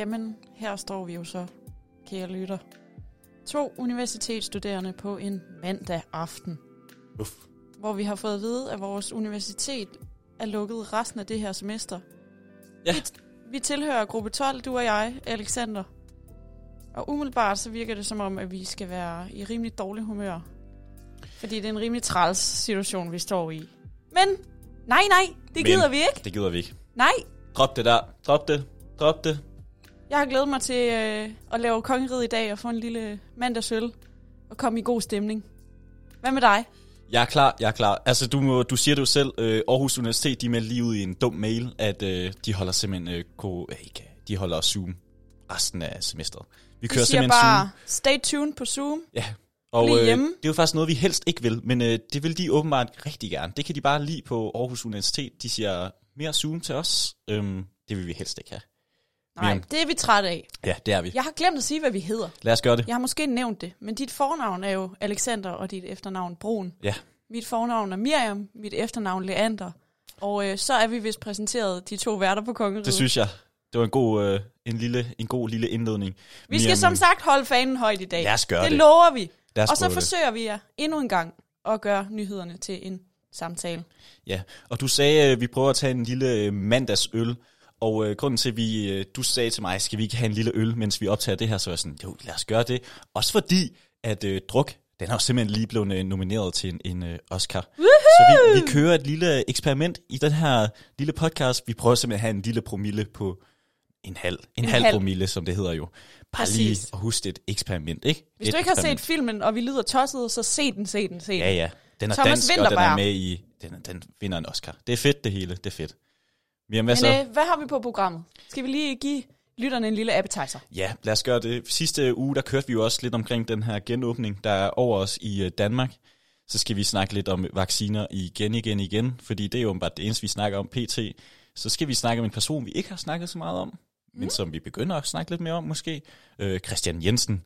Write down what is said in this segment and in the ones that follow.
Jamen, her står vi jo så, kære lytter. To universitetsstuderende på en mandag aften, Uff. hvor vi har fået at vide, at vores universitet er lukket resten af det her semester. Ja. Vi, vi tilhører gruppe 12, du og jeg, Alexander. Og umiddelbart så virker det som om, at vi skal være i rimelig dårlig humør. Fordi det er en rimelig træls situation, vi står i. Men nej, nej, det Men- gider vi ikke. Det gider vi ikke. Nej, Drop det der. Drop det. Drop det. Jeg har glædet mig til øh, at lave kongeriget i dag og få en lille mandagsøl og komme i god stemning. Hvad med dig? Jeg er klar, jeg er klar. Altså, du, må, du siger det jo selv, øh, Aarhus Universitet, de meldte lige ud i en dum mail, at øh, de holder simpelthen, øh, ko, øh, ikke, de holder Zoom resten af semesteret. Vi kører siger simpelthen bare, Zoom. stay tuned på Zoom. Ja. Og øh, det er jo faktisk noget, vi helst ikke vil, men øh, det vil de åbenbart rigtig gerne. Det kan de bare lide på Aarhus Universitet. De siger mere Zoom til os. Øhm, det vil vi helst ikke have. Nej, det er vi trætte af. Ja, det er vi. Jeg har glemt at sige, hvad vi hedder. Lad os gøre det. Jeg har måske nævnt det, men dit fornavn er jo Alexander, og dit efternavn Brun. Ja. Mit fornavn er Miriam, mit efternavn Leander. Og øh, så er vi vist præsenteret de to værter på kongeriget. Det synes jeg. Det var en god, øh, en lille, en god lille indledning. vi skal Miriam, som øh, sagt holde fanen højt i dag. Lad os gøre det det. lover vi. Lad os Og så det. forsøger vi jer endnu en gang at gøre nyhederne til en samtale. Ja, og du sagde, at vi prøver at tage en lille øh, mandagsøl, og øh, grunden til, at vi, øh, du sagde til mig, skal vi ikke have en lille øl, mens vi optager det her, så var jeg sådan, jo, lad os gøre det. Også fordi, at øh, druk, den er jo simpelthen lige blevet øh, nomineret til en, en øh, Oscar. Så vi, vi kører et lille eksperiment i den her lille podcast. Vi prøver simpelthen at have en lille promille på en halv, en, En halv, halv. promille, som det hedder jo. Bare Præcis. lige at huske et eksperiment, ikke? Hvis et du ikke har set filmen, og vi lyder tosset, så se den, se den, se den. Ja, ja. Den er Thomas dansk, og den Vinterberg. er med i... Den, den vinder en Oscar. Det er fedt, det hele. Det er fedt. Jamen, hvad så? Men øh, hvad har vi på programmet? Skal vi lige give lytterne en lille appetizer? Ja, lad os gøre det. Sidste uge, der kørte vi jo også lidt omkring den her genåbning, der er over os i øh, Danmark. Så skal vi snakke lidt om vacciner igen, igen, igen, fordi det er jo bare det eneste, vi snakker om pt. Så skal vi snakke om en person, vi ikke har snakket så meget om, mm. men som vi begynder at snakke lidt mere om måske. Øh, Christian Jensen,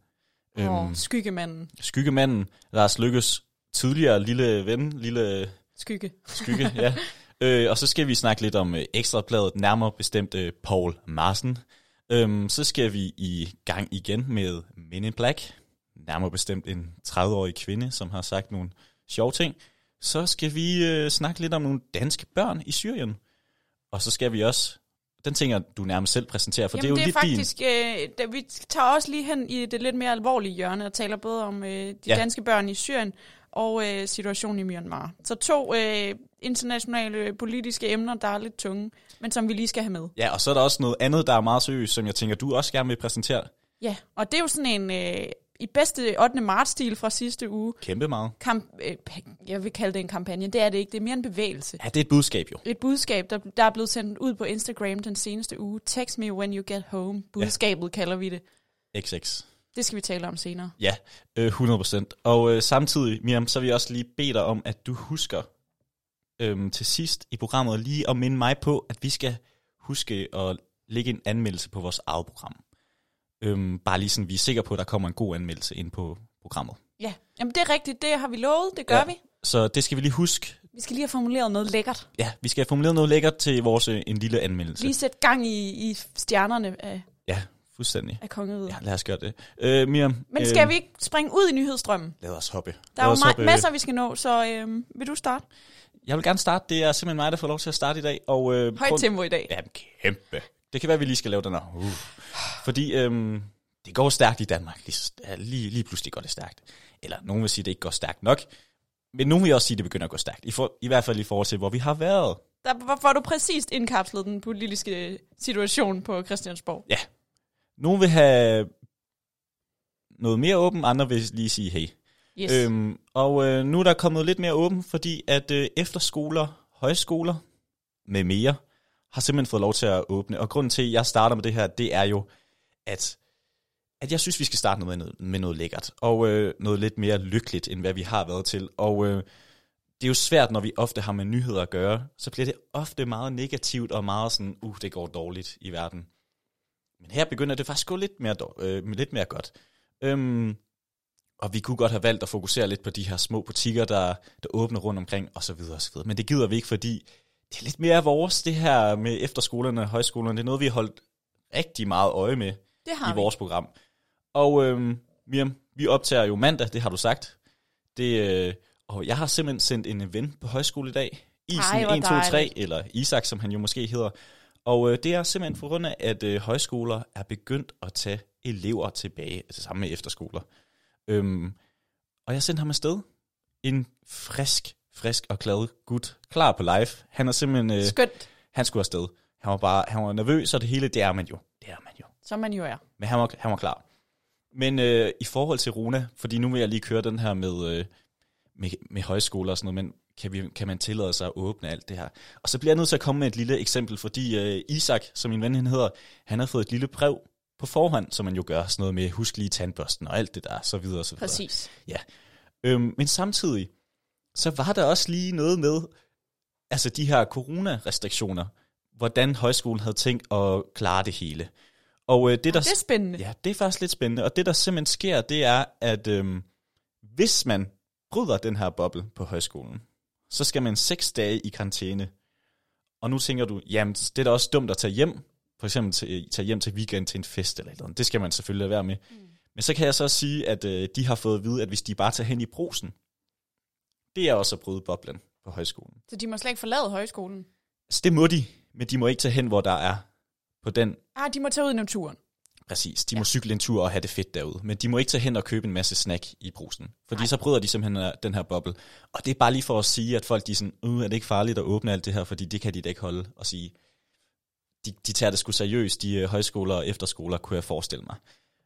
Øhm. skyggemanden. skyggemanden, Lars Lykkes tidligere lille ven, lille Skygge. skygge, ja. Øh, og så skal vi snakke lidt om øh, ekstrabladet, nærmere bestemt øh, Paul Marsen. Øhm, så skal vi i gang igen med Men in Black, nærmere bestemt en 30-årig kvinde, som har sagt nogle sjove ting. Så skal vi øh, snakke lidt om nogle danske børn i Syrien. Og så skal vi også, den ting, du nærmest selv præsenterer, for Jamen, det er jo det er lidt faktisk, øh, da, vi tager også lige hen i det lidt mere alvorlige hjørne, og taler både om øh, de ja. danske børn i Syrien, og øh, situationen i Myanmar. Så to øh, internationale politiske emner, der er lidt tunge, men som vi lige skal have med. Ja, og så er der også noget andet, der er meget seriøst, som jeg tænker, du også gerne vil præsentere. Ja, og det er jo sådan en, øh, i bedste 8. marts-stil fra sidste uge, Kæmpe meget. kamp, øh, jeg vil kalde det en kampagne, det er det ikke, det er mere en bevægelse. Ja, det er et budskab jo. Et budskab, der, der er blevet sendt ud på Instagram den seneste uge. Text me when you get home. Budskabet ja. kalder vi det. XX. Det skal vi tale om senere. Ja, øh, 100%. Og øh, samtidig, Miriam, så vil jeg også lige bede dig om, at du husker øhm, til sidst i programmet lige at minde mig på, at vi skal huske at lægge en anmeldelse på vores eget program. Øhm, bare lige sådan, vi er sikre på, at der kommer en god anmeldelse ind på programmet. Ja, jamen det er rigtigt. Det har vi lovet. Det gør Ja. vi. Så det skal vi lige huske. Vi skal lige have formuleret noget lækkert. Ja, vi skal have formuleret noget lækkert til vores øh, en lille anmeldelse. Lige sætte gang i, i stjernerne af, Ja, fuldstændig. af kongeriget. Ja, lad os gøre det. Øh, Miriam, Men skal vi ikke springe ud i nyhedsstrømmen? Lad os hoppe. Der er jo hoppe. masser, vi skal nå, så øhm, vil du starte? Jeg vil gerne starte. Det er simpelthen mig, der får lov til at starte i dag. Og, øh, Højt grund- tempo i dag. Ja, kæmpe. Det kan være, at vi lige skal lave den her. Uh. Fordi øhm, det går stærkt i Danmark. Lige, lige, lige pludselig går det stærkt. Eller nogen vil sige, at det ikke går stærkt nok. Men nogen vil også sige, at det begynder at gå stærkt. I, for, I hvert fald i forhold til, hvor vi har været. Der får du præcist indkapslet den politiske situation på Christiansborg. Ja. Nogen vil have noget mere åben, andre vil lige sige hey. Yes. Øhm, og øh, nu er der kommet lidt mere åben, fordi at øh, efterskoler, højskoler med mere, har simpelthen fået lov til at åbne. Og grunden til, at jeg starter med det her, det er jo, at, at jeg synes, vi skal starte med noget, med noget lækkert. Og øh, noget lidt mere lykkeligt, end hvad vi har været til. Og øh, det er jo svært, når vi ofte har med nyheder at gøre, så bliver det ofte meget negativt og meget sådan, uh, det går dårligt i verden. Men her begynder det faktisk at gå lidt mere, øh, lidt mere godt. Øhm, og vi kunne godt have valgt at fokusere lidt på de her små butikker, der, der åbner rundt omkring, og så videre, og så videre. Men det gider vi ikke, fordi det er lidt mere vores, det her med efterskolerne og højskolerne. Det er noget, vi har holdt rigtig meget øje med Det har i vi. vores program. Og øhm, Miriam, vi optager jo mandag, det har du sagt. Det, øh, og jeg har simpelthen sendt en ven på højskole i dag. Isen Ej, hvor 1, 2, 3, dejligt. eller Isak, som han jo måske hedder. Og øh, det er simpelthen for grund af, at øh, højskoler er begyndt at tage elever tilbage, altså sammen med efterskoler. Øhm, og jeg sendte ham afsted. En frisk, frisk og glad gut, klar på live. Han er simpelthen, øh, Skønt, han skulle afsted. Han var bare, han var nervøs, og det hele, det er man jo. Det er man jo. som man jo er. Men han var, han var klar. Men øh, i forhold til Rona, fordi nu vil jeg lige køre den her med, øh, med, med højskoler og sådan noget, men kan, vi, kan man tillade sig at åbne alt det her? Og så bliver jeg nødt til at komme med et lille eksempel, fordi øh, Isak, som min ven han hedder, han har fået et lille brev på forhånd, som man jo gør, sådan noget med husk lige tandbørsten og alt det der, så videre og så videre. Præcis. Øhm, men samtidig, så var der også lige noget med, altså de her coronarestriktioner, hvordan højskolen havde tænkt at klare det hele. Og øh, det, der, Det er spændende. Ja, det er faktisk lidt spændende. Og det, der simpelthen sker, det er, at øhm, hvis man bryder den her boble på højskolen, så skal man seks dage i karantæne. Og nu tænker du, jamen det er da også dumt at tage hjem, for eksempel til, tage hjem til weekend til en fest eller noget. Det skal man selvfølgelig være med. Mm. Men så kan jeg så sige, at øh, de har fået at vide, at hvis de bare tager hen i brosen, det er også at bryde boblen på højskolen. Så de må slet ikke forlade højskolen. Så det må de, men de må ikke tage hen, hvor der er på den Ah, de må tage ud i naturen. Præcis. De må cykle en tur og have det fedt derude. Men de må ikke tage hen og købe en masse snack i brusen. Fordi Nej. så bryder de simpelthen den her boble. Og det er bare lige for at sige, at folk de er sådan, uh, er det ikke farligt at åbne alt det her, fordi det kan de da ikke holde og sige. De, de tager det sgu seriøst, de uh, højskoler og efterskoler, kunne jeg forestille mig.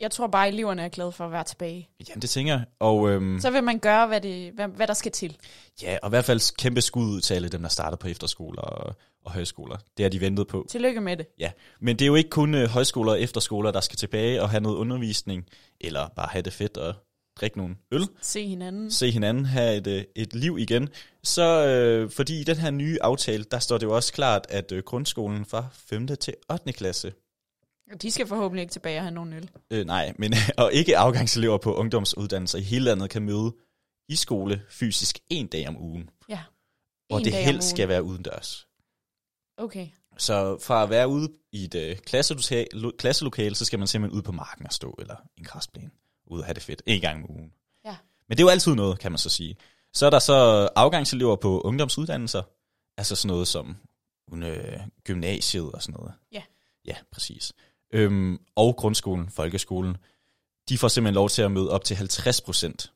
Jeg tror bare, at eleverne er glade for at være tilbage. Jamen, det tænker jeg. Og øhm, Så vil man gøre, hvad, det, hvad, hvad der skal til. ja, og i hvert fald kæmpe skud ud til alle dem, der starter på efterskoler og, og højskoler. Det har de ventet på. Tillykke med det. Ja, men det er jo ikke kun øh, højskoler og efterskoler, der skal tilbage og have noget undervisning, eller bare have det fedt og drikke nogle øl. Se hinanden. se hinanden have et, øh, et liv igen. Så øh, fordi i den her nye aftale, der står det jo også klart, at øh, grundskolen fra 5. til 8. klasse, De skal forhåbentlig ikke tilbage og have nogen øl. øh, nej, men og ikke afgangselever på ungdomsuddannelser i hele landet kan møde i skole fysisk en dag om ugen. Ja. Og En det dag om helst skal være udendørs. Okay. Så fra at være ude i et øh, klasselokale, klasselokale, så skal man simpelthen ud på marken og stå, eller en græsplæne, ude og have det fedt, en gang om ugen. Ja. Men det er jo altid noget, kan man så sige. Så er der så afgangselever på ungdomsuddannelser, altså sådan noget som øh, gymnasiet og sådan noget. Ja. Ja, præcis. Øhm, og grundskolen, folkeskolen, de får simpelthen lov til at møde op til 50 procent.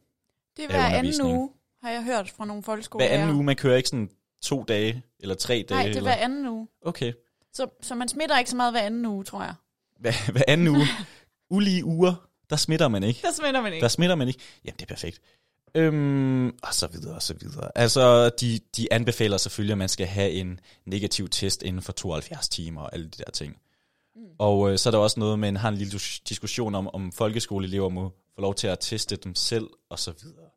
Det er hver anden uge, har jeg hørt fra nogle folkeskoler. Hver anden uge, man kører ikke sådan to dage, eller tre dage. Nej, det er eller? hver anden uge. Okay. Så, så man smitter ikke så meget hver anden uge, tror jeg. Hver, hver anden uge. Ulige uger, der smitter man ikke. Der smitter man ikke. Der smitter man ikke. Jamen, det er perfekt. Øhm, og så videre, og så videre. Altså, de, de anbefaler selvfølgelig, at man skal have en negativ test inden for 72 timer og alle de der ting. Mm. Og øh, så er der også noget, man har en lille dis- diskussion om, om folkeskoleelever må få lov til at teste dem selv, og så videre.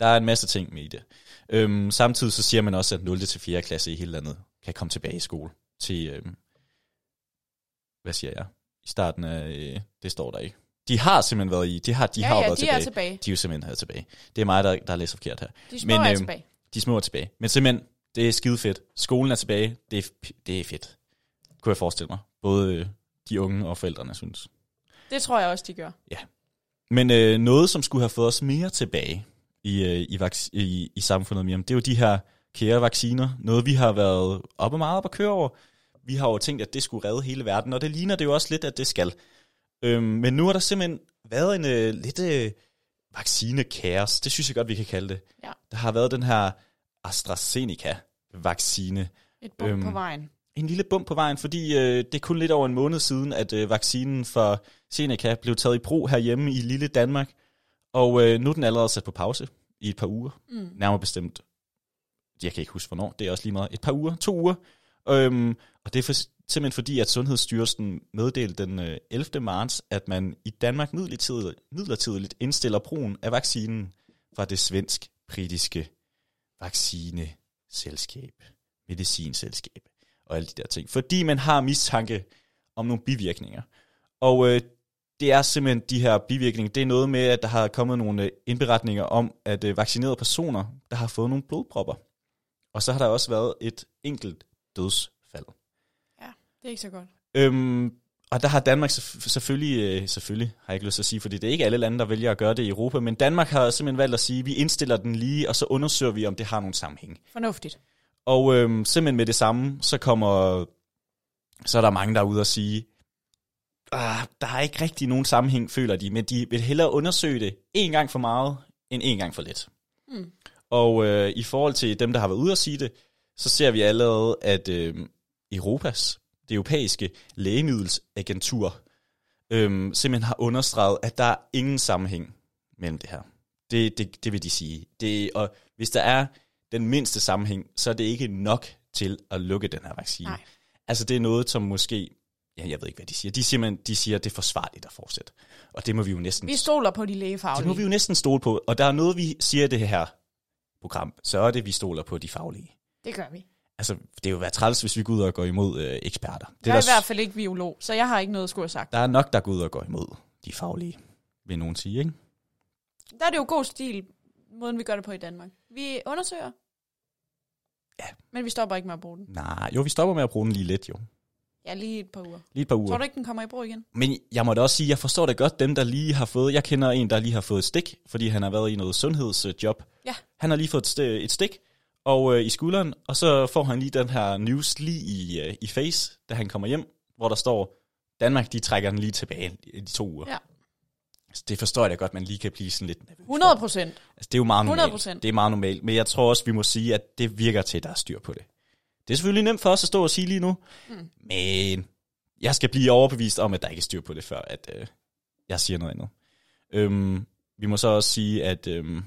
Der er en masse ting med i det. Øhm, samtidig så siger man også, at 0. til 4. klasse i hele landet kan komme tilbage i skole til, øhm, hvad siger jeg, i starten af, øh, det står der ikke. De har simpelthen været i, de har, de ja, har ja, været de tilbage. er tilbage. De er jo simpelthen her tilbage. Det er mig, der, der læser forkert her. De små Men, er øhm, tilbage. De små er tilbage. Men simpelthen, det er skide fedt. Skolen er tilbage. Det er, det er fedt. Kunne jeg forestille mig. Både øh, de unge og forældrene synes. Det tror jeg også, de gør. Men øh, noget, som skulle have fået os mere tilbage i, øh, i, i, i samfundet, Miriam, det er jo de her kære vacciner. Noget, vi har været oppe meget op at køre over. Vi har jo tænkt, at det skulle redde hele verden, og det ligner det jo også lidt, at det skal. Øhm, men nu har der simpelthen været en øh, lidt øh, vaccinekaos. Det synes jeg godt, vi kan kalde det. Ja. Der har været den her AstraZeneca-vaccine. Et bump Øhm, på vejen. En lille bump på vejen, fordi øh, det er kun lidt over en måned siden, at øh, vaccinen for Seneca blev taget i brug herhjemme i lille Danmark. Og øh, nu er den allerede sat på pause i et par uger. Mm. Nærmere bestemt, jeg kan ikke huske hvornår, det er også lige meget, et par uger, to uger. Øhm, og det er for, simpelthen fordi, at Sundhedsstyrelsen meddelte den øh, 11. marts, at man i Danmark midlertidigt, midlertidigt indstiller brugen af vaccinen fra det svensk-britiske vaccineselskab, medicinselskab og alle de der ting. Fordi man har mistanke om nogle bivirkninger. Og øh, det er simpelthen de her bivirkninger. Det er noget med, at der har kommet nogle øh, indberetninger om, at øh, vaccinerede personer, der har fået nogle blodpropper. Og så har der også været et enkelt dødsfald. Det er ikke så godt. Øhm, og der har Danmark selvf- selvfølgelig, øh, selvfølgelig har jeg ikke lyst til at sige, fordi det er ikke alle lande, der vælger at gøre det i Europa, men Danmark har simpelthen valgt at sige, at vi indstiller den lige, og så undersøger vi, om det har nogen sammenhæng. Fornuftigt. Og øhm, simpelthen med det samme, så kommer, så er der mange, der er ude og sige, ah, der er ikke rigtig nogen sammenhæng, føler de, men de vil hellere undersøge det en gang for meget, end en gang for lidt. Mm. Og øh, i forhold til dem, der har været ude at sige det, så ser vi allerede, at øh, Europas, det europæiske lægemiddelsagentur, øh, simpelthen har understreget, at der er ingen sammenhæng mellem det her. Det, det, det vil de sige. Det, og hvis der er den mindste sammenhæng, så er det ikke nok til at lukke den her vaccine. Nej. Altså det er noget, som måske, ja, jeg ved ikke, hvad de siger. De siger, de siger at det er forsvarligt at fortsætte. Og det må vi jo næsten Vi stoler på de det lægefaglige. må vi jo næsten stole på. Og der er noget, vi siger i det her program, så er det, vi stoler på de faglige. Det gør vi. Altså, det er jo været træls, hvis vi går ud og går imod øh, eksperter. Det Jeg er er i der, hvert fald ikke biolog, så jeg har ikke noget at skulle have sagt. der er nok, der går ud og går imod de faglige, vil nogen sige, ikke? Der er det jo god stil, måden vi gør det på i Danmark. Vi undersøger. Ja. Men vi stopper ikke med at bruge den. Nej, jo, vi stopper med at bruge den lige lidt, jo. Ja, lige et par uger. Lige et par uger. Tror du ikke, den kommer i brug igen? Men jeg må da også sige, jeg forstår det godt, dem der lige har fået, jeg kender en, der lige har fået et stik, fordi han har været i noget sundhedsjob. Ja. Han har lige fået et, st- et stik og øh, i skulderen, og så får han lige den her news lige i, øh, i face, da han kommer hjem, hvor der står, Danmark, de trækker den lige tilbage i de to uger. Ja. Altså, det forstår jeg da godt, man lige kan blive sådan lidt nervøs. 100 procent. Altså, det er jo meget normalt. 100%. Det er meget normalt, men jeg tror også, vi må sige, at det virker til, at der er styr på det. Det er selvfølgelig nemt for os at stå og sige lige nu, Mm. men jeg skal blive overbevist om, at der ikke er styr på det, før at øh, jeg siger noget andet. Øhm, vi må så også sige, at, øhm,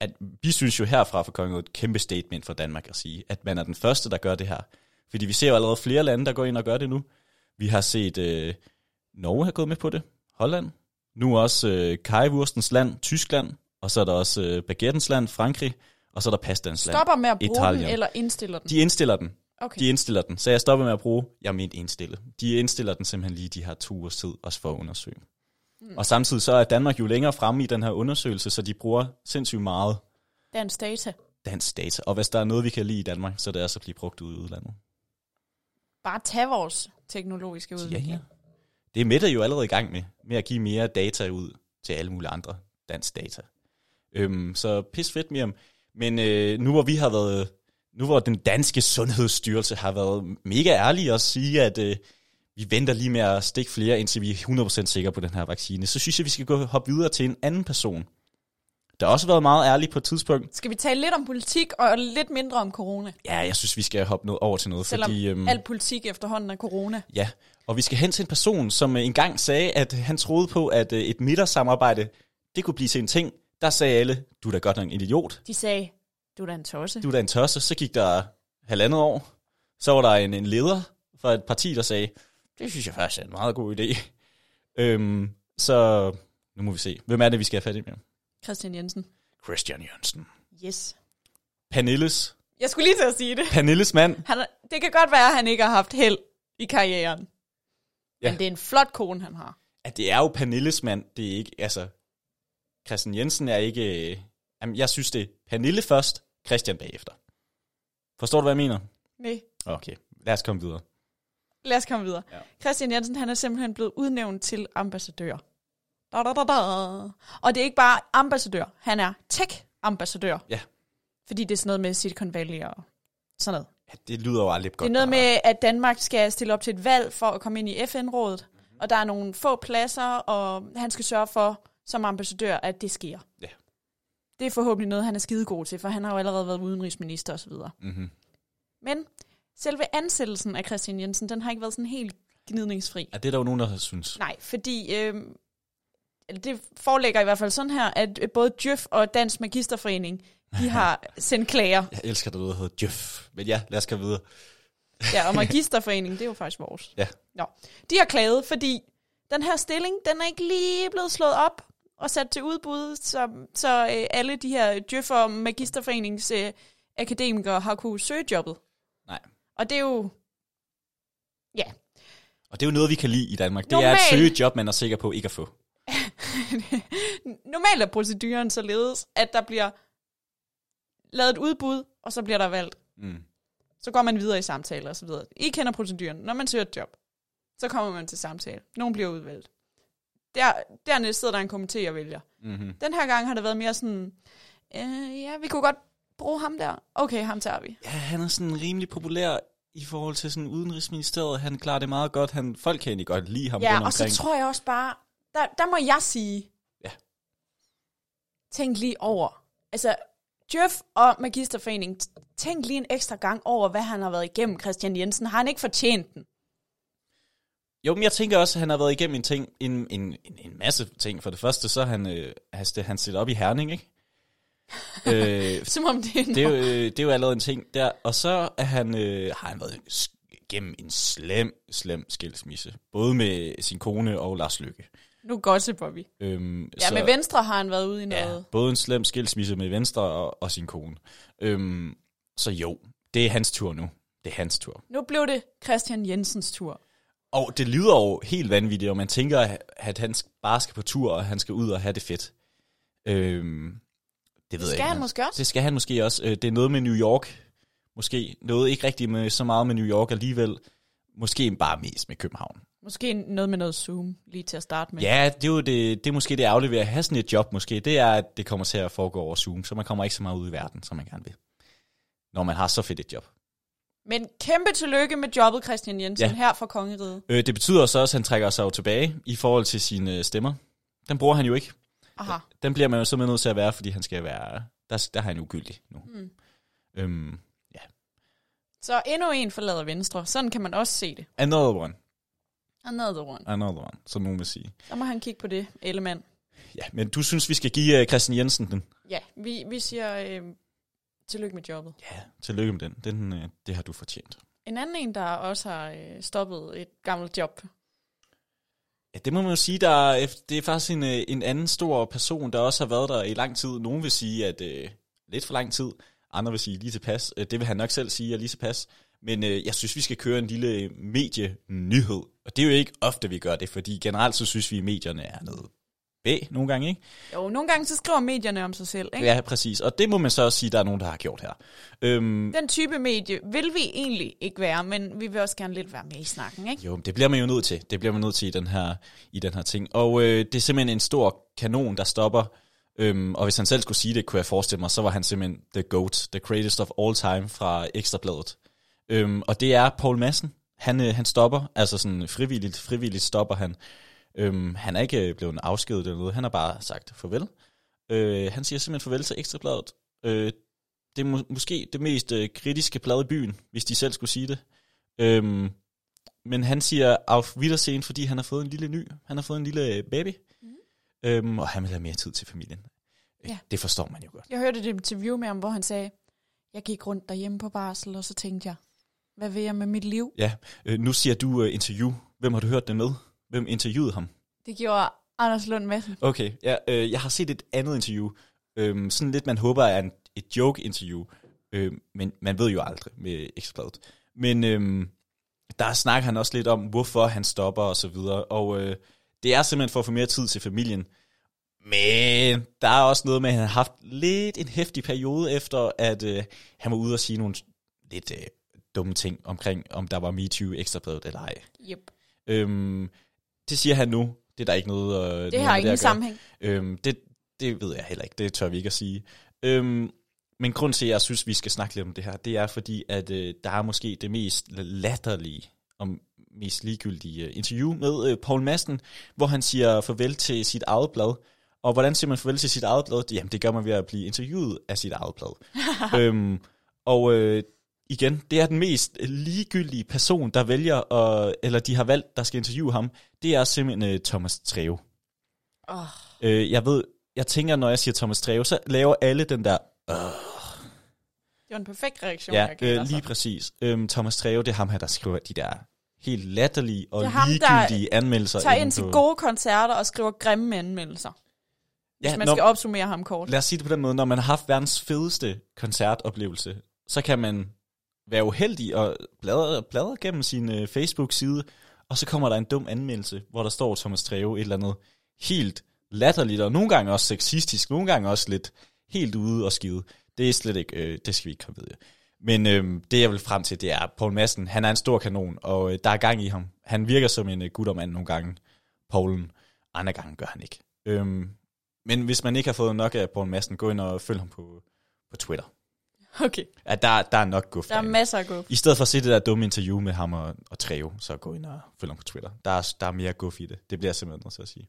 at vi synes jo herfra for Kongen et kæmpe statement for Danmark at sige, at man er den første, der gør det her. Fordi vi ser jo allerede flere lande, der går ind og gør det nu. Vi har set øh, Norge har gået med på det, Holland, nu også øh, kajvurstens land, Tyskland, og så er der også øh, baguettens land, Frankrig, og så er der pastans land. Stopper med at bruge Italien. den, eller indstiller den? De indstiller den. Okay. De indstiller den. Så jeg stopper med at bruge, jeg mente indstille. De indstiller den simpelthen lige de her to ugers tid, også for at undersøge. Mm. Og samtidig så er Danmark jo længere fremme i den her undersøgelse, så de bruger sindssygt meget Dansk data. dansk data. Og hvis der er noget, vi kan lide i Danmark, så er det altså at blive brugt ude i udlandet. Bare tag vores teknologiske Ja, udvikling. ja. Det er Mette jo allerede i gang med, med at give mere data ud til alle mulige andre dansk data. Øhm, så pis fedt med Men øh, nu hvor vi har været, nu hvor den danske sundhedsstyrelse har været mega ærlige og sige, at øh, vi venter lige med at stikke flere, indtil vi er 100% sikre på den her vaccine, så synes jeg, vi skal gå hoppe videre til en anden person. Der har også været meget ærlig på et tidspunkt. Skal vi tale lidt om politik og lidt mindre om corona? Ja, jeg synes, vi skal hoppe noget over til noget, Selvom fordi... Øhm, al politik efterhånden er corona. Ja, og vi skal hen til en person, som engang sagde, at han troede på, at øh, et middagssamarbejde, det kunne blive til en ting. Der sagde alle, du er da godt nok en idiot, De sagde, du er da en tosse. du er da en tosse. Så gik der halvandet år, så var der en, en leder for et parti, der sagde, det synes jeg faktisk er en meget god idé. Øhm, så nu må vi se. Hvem er det, vi skal have fat i med? Christian Jensen. Christian Jørgensen. Yes. Pernilles. Jeg skulle lige til at sige det. Pernilles mand. Han er, det kan godt være, at han ikke har haft held i karrieren. Ja. Men det er en flot kone, han har. At det er jo Pernilles mand. Det er ikke, altså... Christian Jensen er ikke... Øh, jamen, jeg synes, det er Pernille først, Christian bagefter. Forstår du, hvad jeg mener? Nej. Okay, lad os komme videre. Lad os komme videre. Ja. Christian Jensen, han er simpelthen blevet udnævnt til ambassadør. Da, da, da, da. Og det er ikke bare ambassadør, han er tech-ambassadør. Ja. Fordi det er sådan noget med Silicon Valley og sådan noget. Ja, det lyder jo aldrig godt. det er noget med, at Danmark skal stille op til et valg for at komme ind i FN-rådet. Mhm. Og der er nogle få pladser, og han skal sørge for, som ambassadør, at det sker. Ja. Det er forhåbentlig noget, han er skidegod til, for han har jo allerede været udenrigsminister osv. Mm-hmm. Men selve ansættelsen af Christian Jensen, den har ikke været sådan helt gnidningsfri. Ja, det er der jo nogen, der synes. Nej, fordi øh, det forelægger i hvert fald sådan her, at øh, både Djøf og Dansk Magisterforening, de har sendt klager. Jeg elsker det, der hedder Jeff. Men ja, lad os gå videre. Ja, og Magisterforeningen, det er jo faktisk vores. Ja. Nå. De har klaget, fordi den her stilling, den er ikke lige blevet slået op og sat til udbud, så, så øh, alle de her Djøf og Magisterforenings øh, akademikere har kunne søge jobbet. Nej. Og det er jo... Ja, Og det er jo noget, vi kan lide i Danmark. Det er at søge et job, man er sikker på ikke at få. Normalt er proceduren således, at der bliver lavet et udbud, og så bliver der valgt. Mm. Så går man videre i samtaler og så videre. I kender proceduren, når man søger et job. Så kommer man til samtale. Nogen bliver udvalgt. Der, dernæst sidder der en komité og vælger. Mm-hmm. Den her gang har det været mere sådan, øh, ja, vi kunne godt bruge ham der. Okay, ham tager vi. Ja, han er sådan rimelig populær i forhold til sådan udenrigsministeriet. Han klarer det meget godt. Han, folk kan egentlig godt lide ham Ja, rundt og så tror jeg også bare, der, der må jeg sige, Ja. tænk lige over. Altså, Jeff og Magisterforening, t- tænk lige en ekstra gang over, hvad han har været igennem, Christian Jensen. Har han ikke fortjent den? Jo, men jeg tænker også, at han har været igennem en, ting, en, en, en, en masse ting. For det første, så er han, øh, han, st- han stillet op i Herning, ikke? øh, Som om det er, det, er jo, øh, det er jo allerede en ting der. Og så er han, øh, har han været igennem en slem, slem skilsmisse. Både med sin kone og Lars Lykke. Nu gossiper vi. Øhm, Ja, med Venstre har han været ude i Ja, noget. både en slem skilsmisse med Venstre og, og sin kone. Øhm, så jo, det er hans tur nu. Det er hans tur. Nu blev det Christian Jensens tur. Og det lyder jo helt vanvittigt, og man tænker, at han bare skal på tur, og han skal ud og have det fedt. Øhm, det ved Det jeg skal ikke. han måske også. Det skal han måske også. Øh, Det er noget med New York. Måske noget ikke rigtig med så meget med New York alligevel. Måske bare mest med København. Måske noget med noget Zoom, lige til at starte med. Ja, det er jo det, det er måske det ærgerlige ved at have sådan et job måske. Det er, at det kommer til at foregå over Zoom, så man kommer ikke så meget ud i verden, som man gerne vil. Når man har så fedt et job. Men kæmpe tillykke med jobbet, Christian Jensen, Ja. her fra Kongeriget. Øh, det betyder så også, at han trækker sig jo tilbage i forhold til sine øh, stemmer. Den bruger han jo ikke. Aha. Den bliver man jo simpelthen nødt til at være, fordi han skal være... Der, der har han ugyldig nu. Mm. Øhm, Så endnu en forlader Venstre. Sådan kan man også se det. another one. Another one. Another one, som nogen vil sige. Så må han kigge på det, Ellemann. Ja, men du synes, vi skal give uh, Christian Jensen den? Ja, vi, vi siger øh, tillykke med jobbet. Ja, tillykke med den. den uh, det har du fortjent. En anden en, der også har øh, stoppet et gammelt job. Ja, det må man jo sige, der er, det er faktisk en, øh, en anden stor person, der også har været der i lang tid. Nogen vil sige, at øh, lidt for lang tid. Andre vil sige lige tilpas. Øh, Det vil han nok selv sige er lige tilpas. Men øh, jeg synes, vi skal køre en lille medienyhed. Og det er jo ikke ofte, vi gør det, fordi generelt så synes vi, at medierne er noget bag nogle gange, ikke? Jo, nogle gange så skriver medierne om sig selv, ikke? Ja, præcis. Og det må man så også sige, der er nogen, der har gjort her. Øhm, Den type medie vil vi egentlig ikke være, men vi vil også gerne lidt være med i snakken, ikke? Jo, det bliver man jo nødt til. Det bliver man nødt til i den her, i den her ting. Og øh, det er simpelthen en stor kanon, der stopper. Øhm, og hvis han selv skulle sige det, kunne jeg forestille mig, så var han simpelthen the GOAT, the greatest of all time fra Ekstrabladet. Øhm, og det er Paul Madsen. Han, øh, han stopper, altså sådan frivilligt, frivilligt stopper han. Øhm, han er ikke øh, blevet afskediget eller noget, han har bare sagt farvel. Øh, han siger simpelthen farvel til Ekstrabladet. Øh, det er må, måske det mest øh, kritiske blad i byen, hvis de selv skulle sige det. Øhm, men han siger auf Wiedersehen, fordi han har fået en lille ny. Han har fået en lille øh, baby. Mm. Øhm, og han vil have mere tid til familien. Øh, Ja. Det forstår man jo godt. Jeg hørte et interview med ham, hvor han sagde, jeg gik rundt derhjemme på barsel, og så tænkte jeg, hvad vil jeg med mit liv? Ja, øh, nu siger du øh, interview. Hvem har du hørt det med? Hvem interviewede ham? Det gjorde Anders Lund Madsen. Okay, ja, øh, jeg har set et andet interview. Øhm, sådan lidt, man håber er en, et joke-interview. Øh, men man ved jo aldrig med Ekstrabladet. Men øhm, der snakker han også lidt om, hvorfor han stopper og så videre. Og øh, det er simpelthen for at få mere tid til familien. Men der er også noget med, at han har haft lidt en hæftig periode efter, at øh, han var ude og sige nogle lidt øh, dumme ting omkring, om der var MeToo Ekstrabladet eller ej. Yep. Øhm, det siger han nu. Det er der ikke noget, øh, Det har ingen at gøre. sammenhæng. Øhm, det, det ved jeg heller ikke. Det tør vi ikke at sige. Øhm, men grund til, at jeg synes, vi skal snakke lidt om det her, det er fordi, at øh, der er måske det mest latterlige og mest ligegyldige øh, interview med øh, Paul Madsen, hvor han siger farvel til sit eget blad. Og hvordan siger man farvel til sit eget blad? Jamen, det gør man ved at blive interviewet af sit eget blad. øhm, og øh, igen, det er den mest ligegyldige person, der vælger, at, eller de har valgt, der skal interviewe ham. Det er simpelthen øh, Thomas Treve. Oh, Øh, jeg ved, jeg tænker, når jeg siger Thomas Treve, så laver alle den der, øh, det var en perfekt reaktion, ja, jeg øh, lige præcis. Øhm, Thomas Treve, det er ham her, der skriver de der helt latterlige og ham, der ligegyldige anmeldelser. Tager ind til gode koncerter og skriver grimme anmeldelser. Hvis Ja, man når, skal opsummere ham kort. lad os sige det på den måde, når man har haft verdens fedeste koncertoplevelse, så kan man være uheldig og bladre, bladre gennem sin øh, Facebook-side, og så kommer der en dum anmeldelse, hvor der står Thomas Treve et eller andet helt latterligt, og nogle gange også sexistisk, nogle gange også lidt helt ude og skide. Det er slet ikke, øh, det skal vi ikke komme ved. Men øh, det jeg vil frem til, det er, Paul Madsen, han er en stor kanon, og øh, der er gang i ham. Han virker som en øh, guttermand nogle gange, Paulen. Andre gange gør han ikke. Øhm, men hvis man ikke har fået nok af Paul Madsen, gå ind og følg ham på, på Twitter. Okay, Ja, der, der er nok guf der er derinde. masser af guf. I stedet for at se det der dumme interview med ham og, og Treo, så gå ind og følg ham på Twitter. Der er, der er mere guf i det. Det bliver jeg simpelthen nødt til at sige.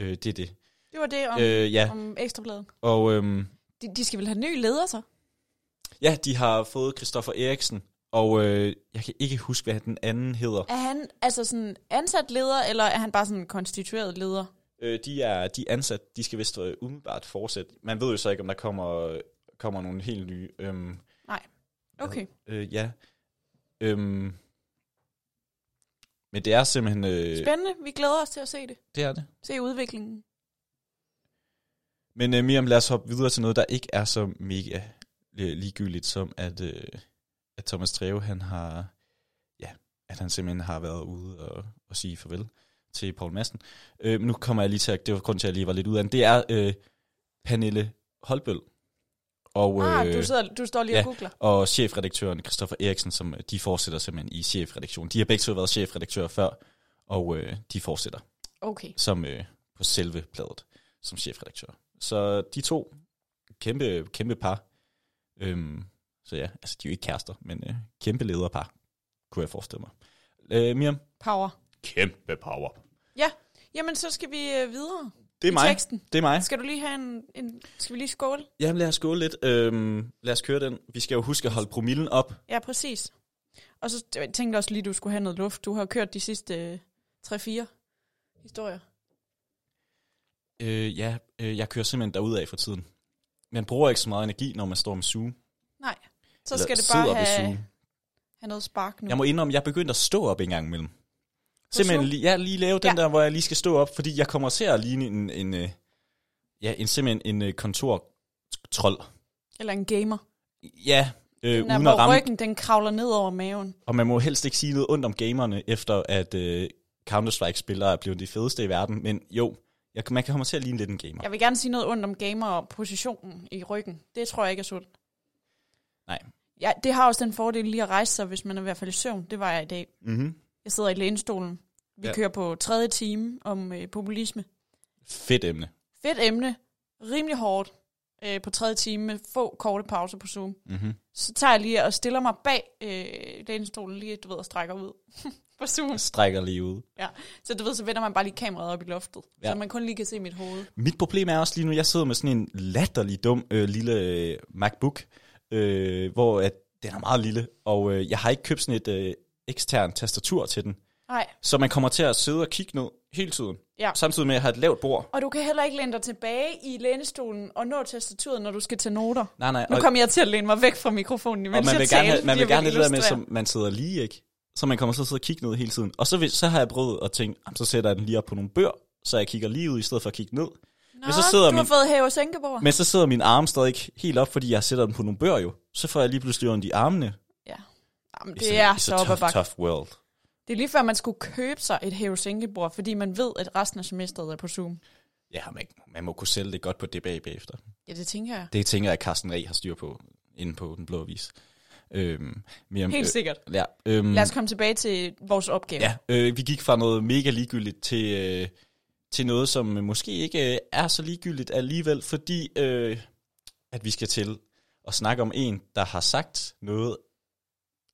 Øh, det er det. Det var det om, Øh, ja, om ekstrabladet. og øhm, De, de skal vel have ny leder så? ja, de har fået Christoffer Eriksen, og øh, jeg kan ikke huske, hvad den anden hedder. Er han altså sådan ansat leder, eller er han bare sådan konstitueret leder? Øh, de, er, de er ansat, de skal vist øh, umiddelbart fortsætte. Man ved jo så ikke, om der kommer, kommer nogle helt nye. Øhm, Okay. øh, ja. Øhm, men det er simpelthen... Øh, Spændende. Vi glæder os til at se det. det er det. Se udviklingen. Men øh, Miriam, lad os hoppe videre til noget, der ikke er så mega øh, ligegyldigt, som at, øh, at Thomas Treve, han har, ja, at han simpelthen har været ude og, og sige farvel til Paul Madsen. Øh, men nu kommer jeg lige til at, det var grund til, at jeg lige var lidt ud af den, det er øh, Pernille Holbøl. Og, Ah, øh, du, sidder, du står lige ja. og googler. og chefredaktøren Christoffer Eriksen, som øh, de fortsætter simpelthen i chefredaktionen. De har begge to været chefredaktører før, og øh, de fortsætter Okay. som øh, på selve bladet som chefredaktør. Så de to, kæmpe, kæmpe par. Øhm, så ja, altså de er jo ikke kærester, men øh, kæmpe lederpar, kunne jeg forestille mig. Øh, Miriam? Power. Kæmpe power. Jamen, så skal vi øh, videre Det er mig. teksten. Det er mig. Skal du lige have en, en... Skal vi lige skåle? Jamen lad os gå lidt. Øhm, lad os køre den. Vi skal jo huske at holde promillen op. Ja, præcis. Og så jeg tænkte også lige, du skulle have noget luft. Du har kørt de sidste øh, 3-4 historier. Øh, ja, øh, jeg kører simpelthen derud af for tiden. Man bruger ikke så meget energi, når man står med Zoom. Nej. Så Eller skal det bare have, have noget spark nu. Jeg må indrømme, jeg er begyndt at stå op en gang imellem. Simpelthen lige, ja, lige lave den Ja. der, hvor jeg lige skal stå op, fordi jeg kommer til at ligne en, en, øh, ja, en simpelthen en øh, kontortrold. Eller en gamer. Ja, øh, Den uden at ramme. ryggen den kravler ned over maven. Og man må helst ikke sige noget ondt om gamerne, efter at øh, Counter-Strike-spillere er blevet de fedeste i verden. Men jo, jeg, man kan komme til at ligne lidt en gamer. Jeg vil gerne sige noget ondt om gamer og positionen i ryggen. Det tror jeg ikke er sundt. Nej. Ja, det har også den fordel lige at rejse sig, hvis man er i hvert fald i søvn. Det var jeg i dag. Mm-hmm. Jeg sidder i lænestolen. Vi Ja. ja. kører på tredje time om øh, populisme. Fedt emne. Fedt emne. Rimelig hårdt øh, på tredje time med få korte pauser på Zoom. Mm-hmm. Så tager jeg lige og stiller mig bag øh, lænestolen lige, du ved, og strækker ud på Zoom. Strækker lige ud. Så du ved, så vender man bare lige kameraet op i loftet. Ja. Ja. Så man kun lige kan se mit hoved. Mit problem er også lige nu, jeg sidder med sådan en latterlig dum øh, lille øh, MacBook, øh, hvor at den er meget lille, og øh, jeg har ikke købt sådan et øh, ekstern tastatur til den. Nej, Så man kommer til at sidde og kigge ned hele tiden, Ja. samtidig med at have et lavt bord. og du kan heller ikke læne dig tilbage i lænestolen og nå tastaturet, når du skal tage noter. Nej, nej, Nu og, kommer jeg til at læne mig væk fra mikrofonen, og imens man jeg vil gerne, taler, man vil gerne have det der med, som man sidder lige, ikke? Så man kommer til at sidde og kigge ned hele tiden. Og så, vil, så har jeg prøvet at tænke, "Jamen, så sætter jeg den lige op på nogle bør, så jeg kigger lige ud, i stedet for at kigge ned. Nå, Men så sidder du har min- fået hæve og sænkebord. Men så sidder min arm stadig ikke helt op, fordi jeg sætter den på nogle bør jo. Så får jeg lige pludselig ondt i armene. Jamen, det a- er så a op tough, tough world. Det er lige før, man skulle købe sig et hæve sænkebord, fordi man ved, at resten af semesteret er på Zoom. Ja, man, man må kunne sælge det godt på DBA bagefter. Ja, det tænker jeg. Det tænker jeg, at Carsten Reh har styr på, inde på Den Blå Avis. Øhm, mere, Helt sikkert. ja, øhm, Lad os komme tilbage til vores opgave. ja, øh, vi gik fra noget mega ligegyldigt til, øh, til noget, som måske ikke øh, er så ligegyldigt alligevel, fordi øh, at vi skal til at snakke om en, der har sagt noget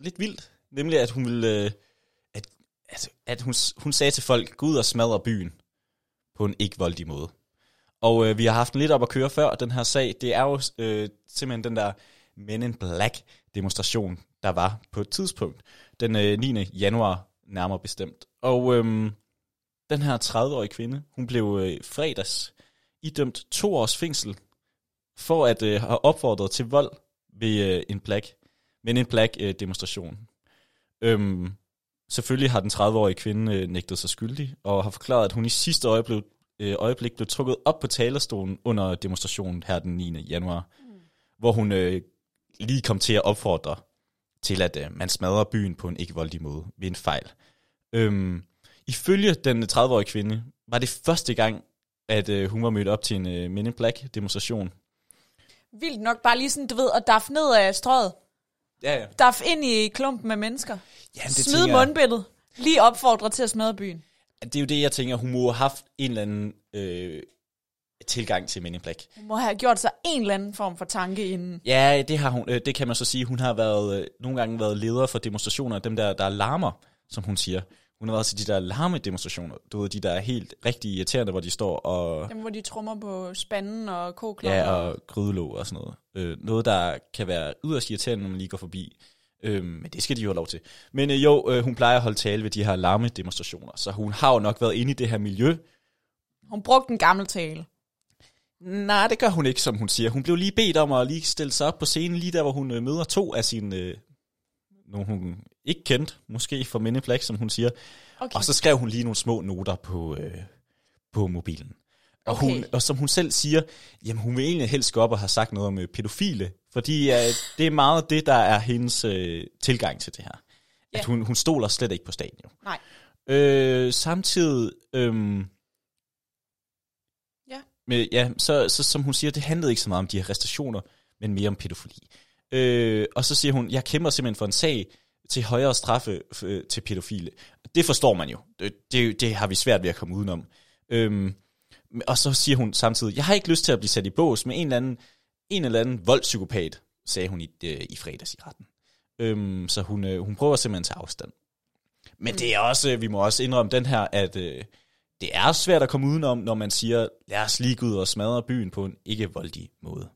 lidt vildt. Nemlig, at hun ville, øh, at, at, at hun, hun sagde til folk, gå ud og smadre byen på en ikke-voldig måde. Og øh, vi har haft den lidt op at køre før, den her sag. Det er jo øh, simpelthen den der Men in Black demonstration, der var på et tidspunkt. Den øh, 9. januar nærmere bestemt. Og øh, den her 30-årige kvinde, hun blev øh, fredags idømt to års fængsel for at øh, have opfordret til vold ved øh, en Black, men in Black øh, demonstration. Øhm, selvfølgelig har den 30-årige kvinde øh, nægtet sig skyldig, og har forklaret, at hun i sidste øjeblik, øh, øjeblik blev trukket op på talerstolen under demonstrationen her den 9. januar, mm. hvor hun øh, lige kom til at opfordre til, at øh, man smadrer byen på en ikke-voldig måde ved en fejl. Øhm, ifølge den 30-årige kvinde var det første gang, at øh, hun var mødt op til en øh, Men in Black demonstration. Vildt nok bare lige sådan, du ved, at daffe ned af strøget. Ja, ja. Daf ind i klumpen med mennesker. Jamen, Smid tænker mundbindet. Lige opfordre til at smadre byen. Det er jo det, jeg tænker, hun må have haft en eller anden øh, tilgang til Men in Black. Hun må have gjort sig en eller anden form for tanke inden. Ja, det har hun. Øh, det kan man så sige. Hun har været øh, nogle gange været leder for demonstrationer, dem der, der larmer, som hun siger. Hun har været til de der larmedemonstrationer. Du ved, de der er helt rigtig irriterende, hvor de står og... Dem, hvor de trummer på spanden og koklokker. Ja, og grydelåg og sådan noget. Øh, noget, der kan være yderst irriterende, når man lige går forbi. Øh, men det skal de jo have lov til. Men øh, jo, øh, hun plejer at holde tale ved de her larmedemonstrationer, så hun har jo nok været inde i det her miljø. Hun brugte en gammel tale. Nej, det gør hun ikke, som hun siger. Hun blev lige bedt om at lige stille sig op på scenen, lige der, hvor hun øh, møder to af sine... Øh, nogle hun ikke kendt, måske for Black, som hun siger. Okay. Og så skrev hun lige nogle små noter på, øh, på mobilen. Og, Okay. hun, og som hun selv siger, jamen hun vil egentlig helst gå op og have sagt noget om øh, pædofile, fordi øh, det er meget det, der er hendes øh, tilgang til det her. Ja. At hun, hun stoler slet ikke på staten jo. Nej. Øh, samtidig, øhm, Ja. med, ja, så, så som hun siger, det handlede ikke så meget om de her restriktioner, men mere om pædofili. Øh, og så siger hun, jeg kæmper simpelthen for en sag til højere straffe øh, til pædofile. Det forstår man jo. Det, det, det har vi svært ved at komme udenom. Øhm, og så siger hun samtidig, jeg har ikke lyst til at blive sat i bås med en eller anden, en eller anden voldspsykopat, sagde hun i, øh, i fredags i retten. Øhm, så hun, øh, hun prøver simpelthen at tage afstand. Men det er også, øh, vi må også indrømme den her, at øh, det er svært at komme udenom, når man siger, lad os lige gå ud og smadre byen på en ikke voldig måde.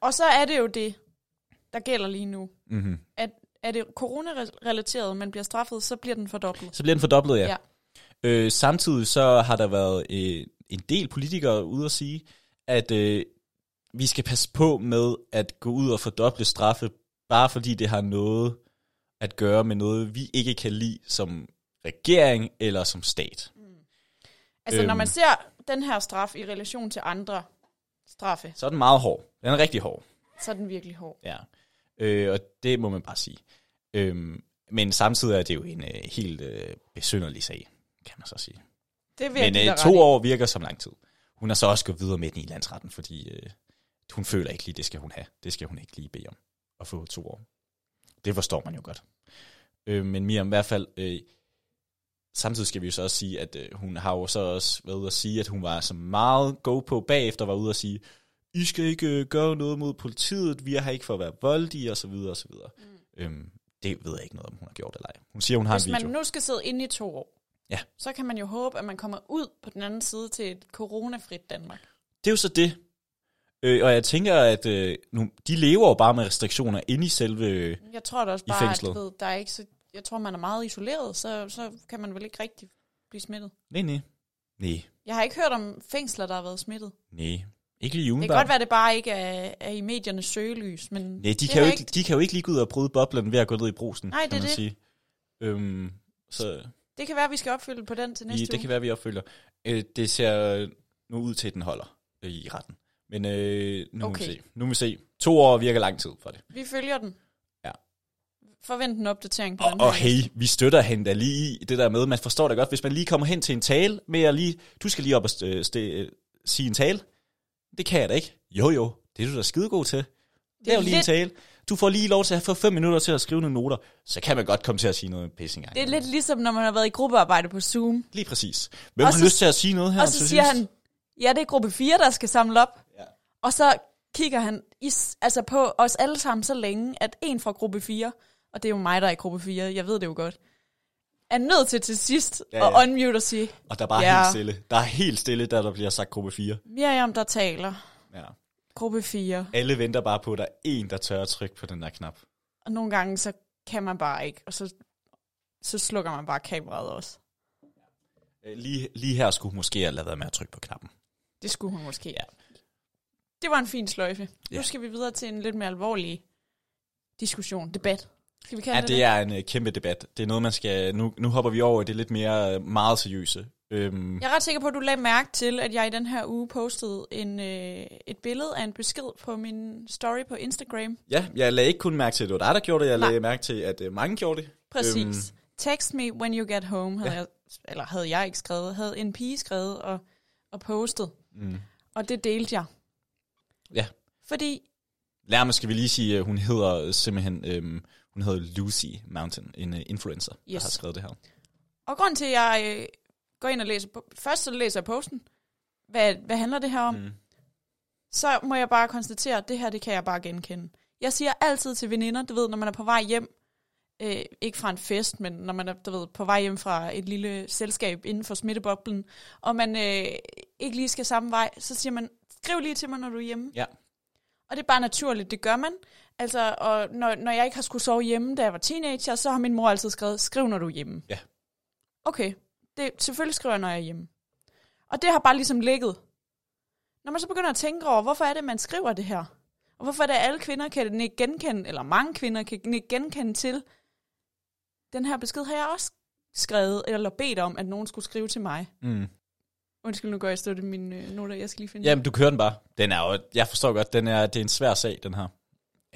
Og så er det jo det, der gælder lige nu. Mm-hmm. At er det corona-relateret, man bliver straffet, så bliver den fordoblet. Så bliver den fordoblet, ja. Ja. Øh, samtidig så har der været øh, en del politikere ude at sige, at øh, vi skal passe på med at gå ud og fordoble straffe, bare fordi det har noget at gøre med noget, vi ikke kan lide som regering eller som stat. Altså, når Øhm. man ser den her straf i relation til andre straffe, Så er den meget hård. Den er rigtig hård. så er den virkelig hård. Ja. Øh, og det må man bare sige. Øhm, men samtidig er det jo en øh, helt øh, besynderlig sag, kan man så sige. Det Men øh, to år virker som lang tid. Hun har så også gået videre med den i landsretten, fordi øh, hun føler ikke lige, det skal hun have. Det skal hun ikke lige bede om at få to år. Det forstår man jo godt. Øh, men Miriam, i hvert fald, øh, samtidig skal vi jo så også sige, at øh, hun har jo så også været ude at sige, at hun var så meget go på bagefter, var ude at sige, I skal ikke øh, gøre noget mod politiet, vi er her ikke for at være voldige, og så videre, og så videre. Mm. Øhm, det ved jeg ikke noget om, hun har gjort eller ej. Hun siger, hun har Hvis en man video. nu skal sidde inde i to år, Ja. så kan man jo håbe, at man kommer ud på den anden side til et coronafrit Danmark. Det er jo så det. Øh, og jeg tænker, at øh, nu, de lever jo bare med restriktioner inde i selve... Øh, Jeg tror da også bare, at fængslet. ved, der er ikke så, jeg tror, man er meget isoleret, så, så kan man vel ikke rigtig blive smittet. nej, nej. Nej, Jeg har ikke hørt om fængsler, der har været smittet. nej. Ikke lige Det kan umiddelbart. godt være, det bare ikke er, er i mediernes søgelys, men Nej, de det kan, jo ikke, de kan jo ikke lige gå ud og bryde boblen ved at gå ned i brusen, Nej, det kan man det. sige. Øhm, så det kan være, at vi skal opfylde på den til næste det uge. kan være, vi opfølger. Øh, det ser nu ud til, at den holder øh, i retten. Men øh, nu, Okay. må vi se. nu må vi se. To år virker lang tid for det. Vi følger den. Ja. Forvent en opdatering på Og, den og hey, vi støtter hende da lige i det der med, man forstår det godt, hvis man lige kommer hen til en tale med at lige, du skal lige op og st- st- sige en tale. Det kan jeg da ikke. Jo jo, det er du da skidegod til. Det er jo lige lidt- en tale. Du får lige lov til at få fem minutter til at skrive nogle noter, så kan man godt komme til at sige noget pisse engang. Det er lidt ligesom, når man har været i gruppearbejde på Zoom. Lige præcis. Hvem Og har så- lyst til at sige noget her? Og så til siger han, ja, det er gruppe 4, der skal samle op. Ja. Og så kigger han i, altså på os alle sammen så længe, at en fra gruppe 4, og det er jo mig, der er i gruppe 4, jeg ved det jo godt, er nødt til til sidst Ja, ja, at unmute og sige, Og der er bare Ja. helt stille. Der er helt stille, da der bliver sagt gruppe 4. Miriam, der taler. Ja. Gruppe 4. Alle venter bare på, at der er en, der tør at trykke på den der knap. Og nogle gange, så kan man bare ikke, og så, så slukker man bare kameraet også. Øh, Lige, lige her skulle hun måske have lavet med at trykke på knappen. Det skulle hun måske. Ja. Det var en fin sløjfe. Ja. Nu skal vi videre til en lidt mere alvorlig diskussion, debat. Skal vi Ja, det det er en uh, kæmpe debat. Det er noget, man skal... Nu, nu hopper vi over i det lidt mere uh, meget seriøse. Øhm, Jeg er ret sikker på, at du lagde mærke til, at jeg i den her uge postede en, øh, et billede af en besked på min story på Instagram. ja, jeg lagde ikke kun mærke til, at det var dig, der gjorde det. Jeg Nej. lagde mærke til, at uh, mange gjorde det. Præcis. Øhm. Øhm. Text me when you get home, havde ja. jeg, eller havde jeg ikke skrevet, havde en pige skrevet og, og postet. Mm. Og det delte jeg. Ja. Fordi, Lærme skal vi lige sige, at hun hedder simpelthen... Øhm, Hun hedder Lucy Mountain, en uh, influencer, yes. der har skrevet det her. Og grund til, at jeg øh, går ind og læser... Først så læser jeg posten. Hvad, hvad handler det her om? Mm. Så må jeg bare konstatere, at det her, det kan jeg bare genkende. Jeg siger altid til veninder, du ved, når man er på vej hjem, øh, ikke fra en fest, men når man er du ved, på vej hjem fra et lille selskab inden for smitteboblen, og man øh, ikke lige skal samme vej, så siger man, skriv lige til mig, når du er hjemme. Ja. Og det er bare naturligt, det gør man. Altså, og når, når jeg ikke har skulle sove hjemme, da jeg var teenager, så har min mor altid skrevet, skriv når du er hjemme. Ja. Okay, det, selvfølgelig skriver jeg, når jeg er hjemme. Og det har bare ligesom ligget. Når man så begynder at tænke over, hvorfor er det, man skriver det her? Og hvorfor er det, at alle kvinder kan ikke genkende, eller mange kvinder kan ikke genkende til, den her besked har jeg også skrevet, eller bedt om, at nogen skulle skrive til mig. Mm. Undskyld, nu går jeg stå i mine øh, noter, jeg skal lige finde Jamen, du kører den bare. Den er jo, jeg forstår godt, den er, det er en svær sag, den her.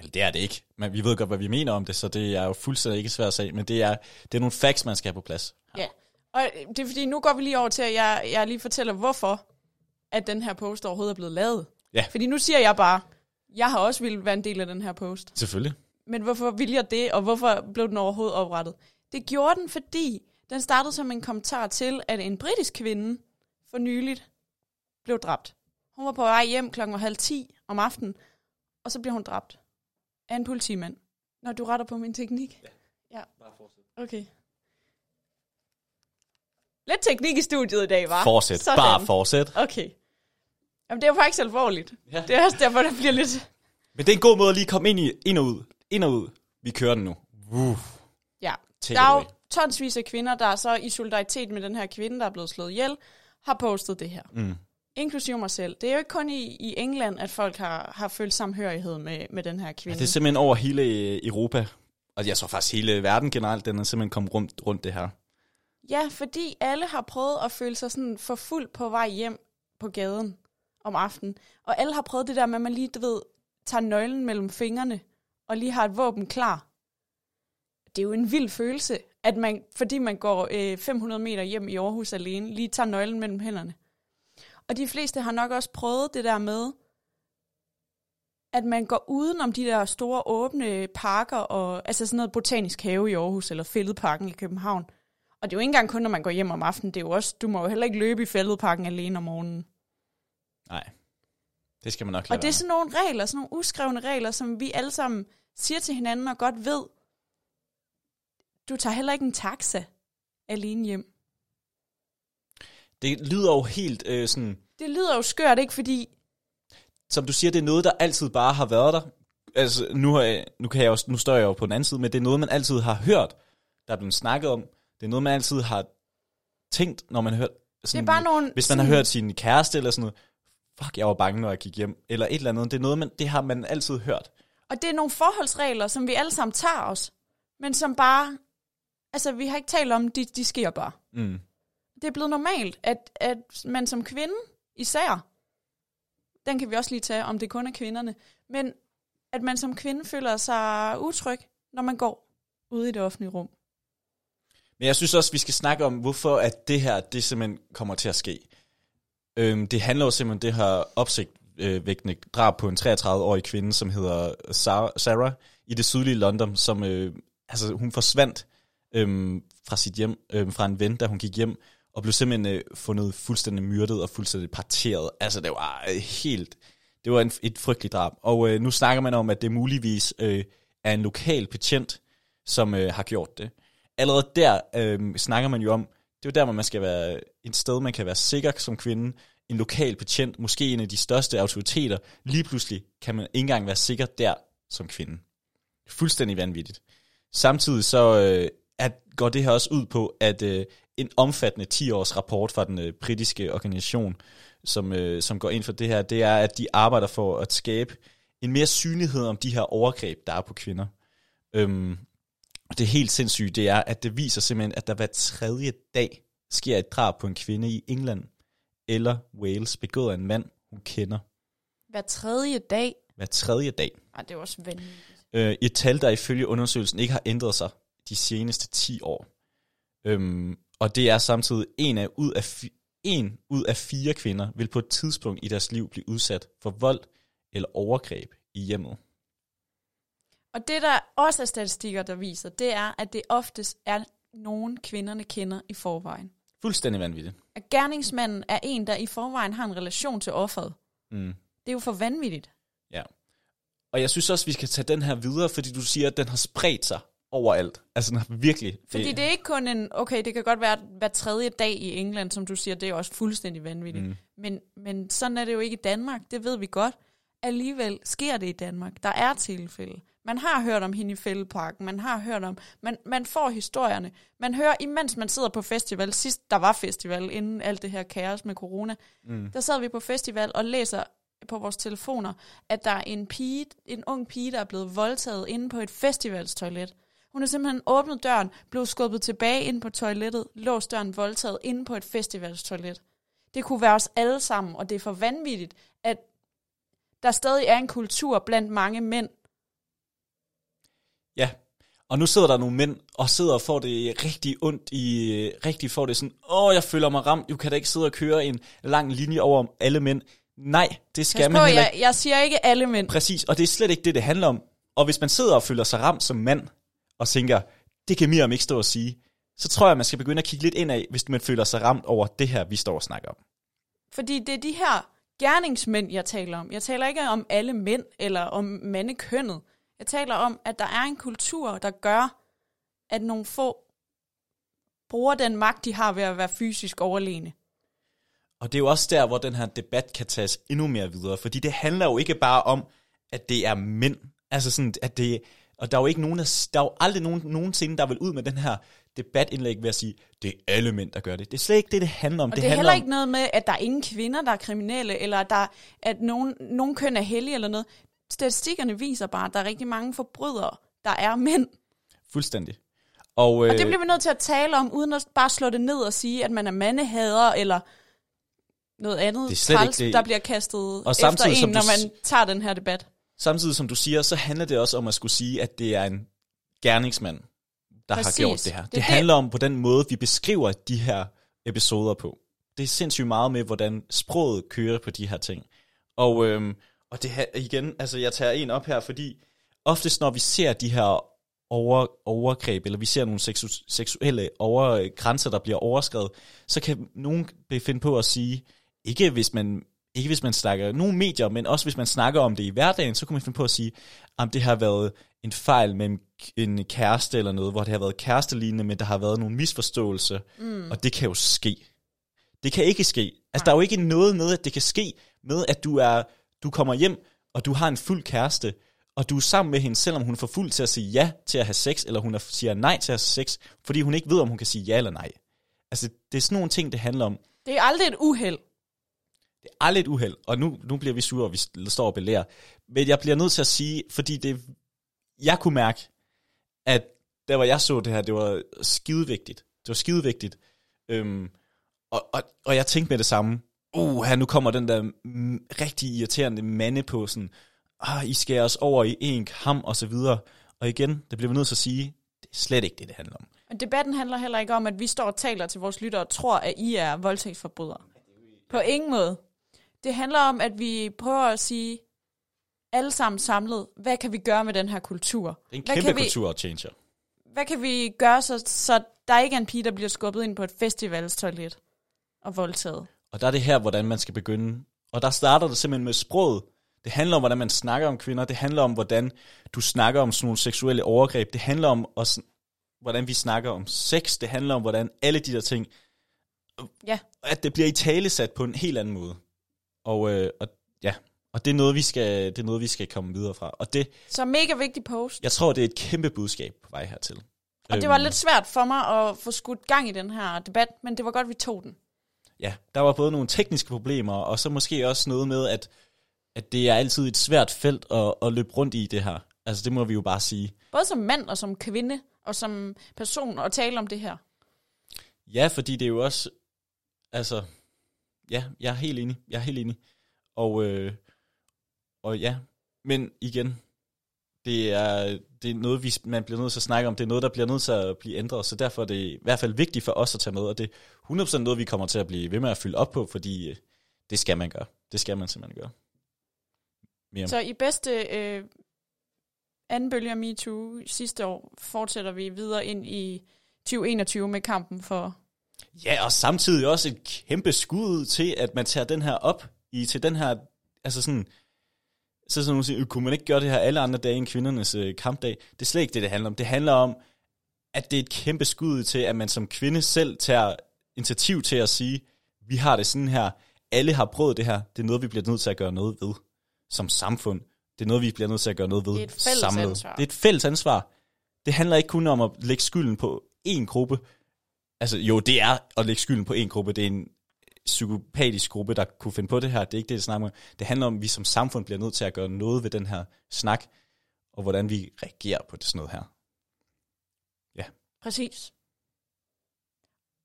Eller det er det ikke, men vi ved godt, hvad vi mener om det, så det er jo fuldstændig ikke en svær sag, men det er, det er nogle facts, man skal have på plads. Ja, og det er fordi, nu går vi lige over til, at jeg, jeg lige fortæller, hvorfor at den her post overhovedet er blevet lavet. Ja. Fordi nu siger jeg bare, jeg har også ville være en del af den her post. Selvfølgelig. Men hvorfor ville jeg det, og hvorfor blev den overhovedet oprettet? Det gjorde den, fordi den startede som en kommentar til, at en britisk kvinde for nyligt blev dræbt. Hun var på vej hjem klokken halv 10 om aftenen, og så blev hun dræbt af en politimand. Når du retter på min teknik? Ja. Bare fortsæt. Okay. Lidt teknik i studiet i dag, var. Fortsæt. Sådan. Bare fortsæt. Okay. Jamen, det er jo faktisk alvorligt. Ja. Det er også derfor, der bliver lidt... Men det er en god måde at lige komme ind, i, ind og ud. Ind og ud. Vi kører den nu. Uh, Ja. take Der er jo tonsvis af kvinder, der er så i solidaritet med den her kvinde, der er blevet slået ihjel, har postet det her. Mm. Inklusive mig selv. Det er jo ikke kun i, i England, at folk har, har følt samhørighed med, med den her kvinde. Det er simpelthen over hele Europa, og jeg tror faktisk hele verden generelt, den er simpelthen kommet rundt, rundt det her. Ja, fordi alle har prøvet at føle sig sådan for fuld på vej hjem på gaden om aftenen. Og alle har prøvet det der med, at man lige, du ved, tager nøglen mellem fingrene og lige har et våben klar. Det er jo en vild følelse, at man, fordi man går øh, 500 meter hjem i Aarhus alene, lige tager nøglen mellem hænderne. Og de fleste har nok også prøvet det der med, at man går uden om de der store åbne parker, og, altså sådan noget botanisk have i Aarhus, eller Fælledparken i København. Og det er jo ikke engang kun, når man går hjem om aftenen. Det er jo også, du må jo heller ikke løbe i Fælledparken alene om morgenen. Nej, det skal man nok lade Og det er sådan nogle regler, sådan nogle uskrevne regler, som vi alle sammen siger til hinanden og godt ved. Du tager heller ikke en taxa alene hjem. Det lyder jo helt øh, sådan, Det lyder jo skørt, ikke? Fordi som du siger, det er noget, der altid bare har været der. Altså, nu, har jeg, nu, kan jeg også, nu står jeg jo på den anden side, men det er noget, man altid har hørt, der er blevet snakket om. Det er noget, man altid har tænkt, når man har hørt... det Sådan, er bare nogle... Hvis man har hørt sin kæreste eller sådan noget, fuck, jeg var bange, når jeg gik hjem, eller et eller andet. Det er noget, man, det har man altid hørt. Og det er nogle forholdsregler, som vi alle sammen tager os. Men som bare... Altså, vi har ikke talt om, de, de sker bare. Mm det er blevet normalt, at, at man som kvinde især, den kan vi også lige tage, om det kun er kvinderne, men at man som kvinde føler sig utryg, når man går ude i det offentlige rum. Men jeg synes også, vi skal snakke om, hvorfor at det her, det simpelthen kommer til at ske. Øhm, det handler jo simpelthen det her opsigtvækkende drab på en 33-årig kvinde, som hedder Sarah i det sydlige London, som øh, altså, hun forsvandt øhm, fra sit hjem, øhm, fra en ven, da hun gik hjem, og blev simpelthen øh, fundet fuldstændig myrdet og fuldstændig parteret. Altså det var øh, helt, det var en, et frygteligt drab. Og øh, nu snakker man om, at det muligvis øh, er en lokal betjent, som øh, har gjort det. Allerede der øh, snakker man jo om, det er jo der, hvor man skal være et sted, man kan være sikker som kvinde, en lokal betjent, måske en af de største autoriteter, lige pludselig kan man ikke engang være sikker der som kvinde. Fuldstændig vanvittigt. Samtidig så øh, at, går det her også ud på, at øh, en omfattende 10-års rapport fra den øh, britiske organisation, som, øh, som går ind for det her, det er, at de arbejder for at skabe en mere synlighed om de her overgreb, der er på kvinder. Øhm, det helt sindssyge, det er, at det viser simpelthen, at der hver tredje dag sker et drab på en kvinde i England eller Wales, begået af en mand, hun kender. Hver tredje dag, Hver tredje dag. ej, det er også vanvittigt. Øh, et tal, der ifølge undersøgelsen ikke har ændret sig de seneste 10 år. Øhm, og det er samtidig en af, ud af, fi- en ud af fire kvinder vil på et tidspunkt i deres liv blive udsat for vold eller overgreb i hjemmet. Og det, der også er statistikker, der viser, det er, at det oftest er nogen, kvinderne kender i forvejen. Fuldstændig vanvittigt. At gerningsmanden er en, der i forvejen har en relation til offeret. Mm. Det er jo for vanvittigt. Ja. Og jeg synes også, vi skal tage den her videre, fordi du siger, at den har spredt sig overalt. Altså den har virkelig... Fordi det er ikke kun en, okay, det kan godt være hver tredje dag i England, som du siger, det er også fuldstændig vanvittigt. Mm. Men, men sådan er det jo ikke i Danmark, det ved vi godt. Alligevel sker det i Danmark. Der er tilfælde. Man har hørt om hende i Fældeparken, man har hørt om, man, man får historierne. Man hører, imens man sidder på festival, sidst der var festival, inden alt det her kaos med corona, mm. der sad vi på festival og læser på vores telefoner, at der er en pige, en ung pige, der er blevet voldtaget inde på et festivalstoilet. Hun har simpelthen åbnet døren, blev skubbet tilbage ind på toilettet, låst døren voldtaget inde på et festivalstoilet. Det kunne være os alle sammen, og det er for vanvittigt, at der stadig er en kultur blandt mange mænd. Ja, og nu sidder der nogle mænd og sidder og får det rigtig ondt i, rigtig får det sådan, åh, jeg føler mig ramt, du kan da ikke sidde og køre en lang linje over alle mænd. Nej, det skal Pas man på, heller jeg, ikke. jeg siger ikke alle mænd. Præcis, og det er slet ikke det, det handler om. Og hvis man sidder og føler sig ramt som mand, og tænker, det kan Miriam ikke stå og sige, så tror jeg, man skal begynde at kigge lidt ind af, hvis man føler sig ramt over det her, vi står og snakker om. Fordi det er de her gerningsmænd, jeg taler om. Jeg taler ikke om alle mænd eller om mandekønnet. Jeg taler om, at der er en kultur, der gør, at nogle få bruger den magt, de har ved at være fysisk overlegne. Og det er jo også der, hvor den her debat kan tages endnu mere videre, fordi det handler jo ikke bare om, at det er mænd. Altså sådan, at det, og der er jo ikke nogen, der, der er jo aldrig nogen, nogensinde, der vil ud med den her debatindlæg ved at sige, det er alle mænd, der gør det. Det er slet ikke det, det handler om. Og det, det er heller om, ikke noget med, at der er ingen kvinder, der er kriminelle, eller at, der, at nogen, nogen køn er hellige eller noget. Statistikkerne viser bare, at der er rigtig mange forbrydere, der er mænd. Fuldstændig. Og, Og det bliver vi nødt til at tale om, uden at bare slå det ned og sige, at man er mandehader, eller noget andet Det er slet træls, ikke det. der bliver kastet Og efter en, som når man tager den her debat. Samtidig som du siger, så handler det også om at skulle sige, at det er en gerningsmand, der Præcis. har gjort det her. Det, Det er handler om på den måde, vi beskriver de her episoder på. Det er sindssygt meget med, hvordan sproget kører på de her ting. Og, øhm, og det her, igen, altså jeg tager en op her, fordi oftest når vi ser de her over, overgreb, eller vi ser nogle seksu, seksuelle over, grænser, der bliver overskrevet, så kan nogen finde på at sige, ikke hvis man ikke hvis man snakker nogle medier, men også hvis man snakker om det i hverdagen, så kunne man finde på at sige, om det har været en fejl med en, kæreste eller noget, hvor det har været kærestelignende, men der har været nogle misforståelser, mm. og det kan jo ske. Det kan ikke ske. Altså, der er jo ikke noget med, at det kan ske med, at du er du kommer hjem, og du har en fuld kæreste, og du er sammen med hende, selvom hun er for fuld til at sige ja til at have sex, eller hun er, siger nej til at have sex, fordi hun ikke ved, om hun kan sige ja eller nej. Altså, det er sådan nogle ting, det handler om. Det er aldrig et uheld. Det er aldrig et uheld, og nu, nu bliver vi sure, og vi står og belærer. Men jeg bliver nødt til at sige, fordi det, jeg kunne mærke, at der hvor jeg så det her, det var skidevigtigt. Det var skidevigtigt. Øhm, og, og, og jeg tænkte med det samme, uh, her nu kommer den der mm, rigtig irriterende mande på sådan, ah, I skærer os over i en kam og så videre. Og igen, det bliver vi nødt til at sige, det er slet ikke det, det handler om. Og debatten handler heller ikke om, at vi står og taler til vores lyttere og tror, at I er voldtægtsforbrydere. På ingen måde. Det handler om, at vi prøver at sige, alle sammen samlet, hvad kan vi gøre med den her kultur? Det er en Hvad kæmpe kan vi- kulturchanger. Hvad kan vi gøre, så, så der ikke er en pige, der bliver skubbet ind på et festivalstoilet og voldtaget? Og der er det her, hvordan man skal begynde. Og der starter det simpelthen med sproget. Det handler om, hvordan man snakker om kvinder. Det handler om, hvordan du snakker om sådan nogle seksuelle overgreb. Det handler om, også, hvordan vi snakker om sex. Det handler om, hvordan alle de der ting, Ja, at det bliver i tale sat på en helt anden måde. Og, øh, og ja, og det er, noget, vi skal, det er noget, vi skal komme videre fra. Og det, så mega vigtig post. jeg tror, det er et kæmpe budskab på vej hertil. Og det var Øhm, lidt svært for mig at få skudt gang i den her debat, men det var godt, vi tog den. ja, der var både nogle tekniske problemer, og så måske også noget med, at, at det er altid et svært felt at, at løbe rundt i det her. Altså det må vi jo bare sige. Både som mand og som kvinde og som person at tale om det her. Ja, fordi det er jo også, altså, ja, jeg er helt enig, jeg er helt enig. Og, øh, og ja, men igen, det er, det er noget, vi, man bliver nødt til at snakke om, det er noget, der bliver nødt til at blive ændret, så derfor er det i hvert fald vigtigt for os at tage med, og det er 100% noget, vi kommer til at blive ved med at fylde op på, fordi øh, det skal man gøre. Det skal man simpelthen gøre. Mere. Så i bedste øh, anden bølge af MeToo sidste år, fortsætter vi videre ind i 2021 med kampen for... Ja, og samtidig også et kæmpe skud til, at man tager den her op i til den her, altså sådan, så sådan sige, kunne man ikke gøre det her alle andre dage end kvindernes øh, kampdag? Det er slet ikke det, det handler om. Det handler om, at det er et kæmpe skud til, at man som kvinde selv tager initiativ til at sige, vi har det sådan her, alle har prøvet det her, det er noget, vi bliver nødt til at gøre noget ved som samfund. Det er noget, vi bliver nødt til at gøre noget ved Det er et fælles samlet. ansvar. Det er et fælles ansvar. Det handler ikke kun om at lægge skylden på én gruppe. Altså jo, det er at lægge skylden på én gruppe. Det er en psykopatisk gruppe, der kunne finde på det her. Det er ikke det, det snakker om. Det handler om, at vi som samfund bliver nødt til at gøre noget ved den her snak, og hvordan vi reagerer på det sådan noget her. Præcis.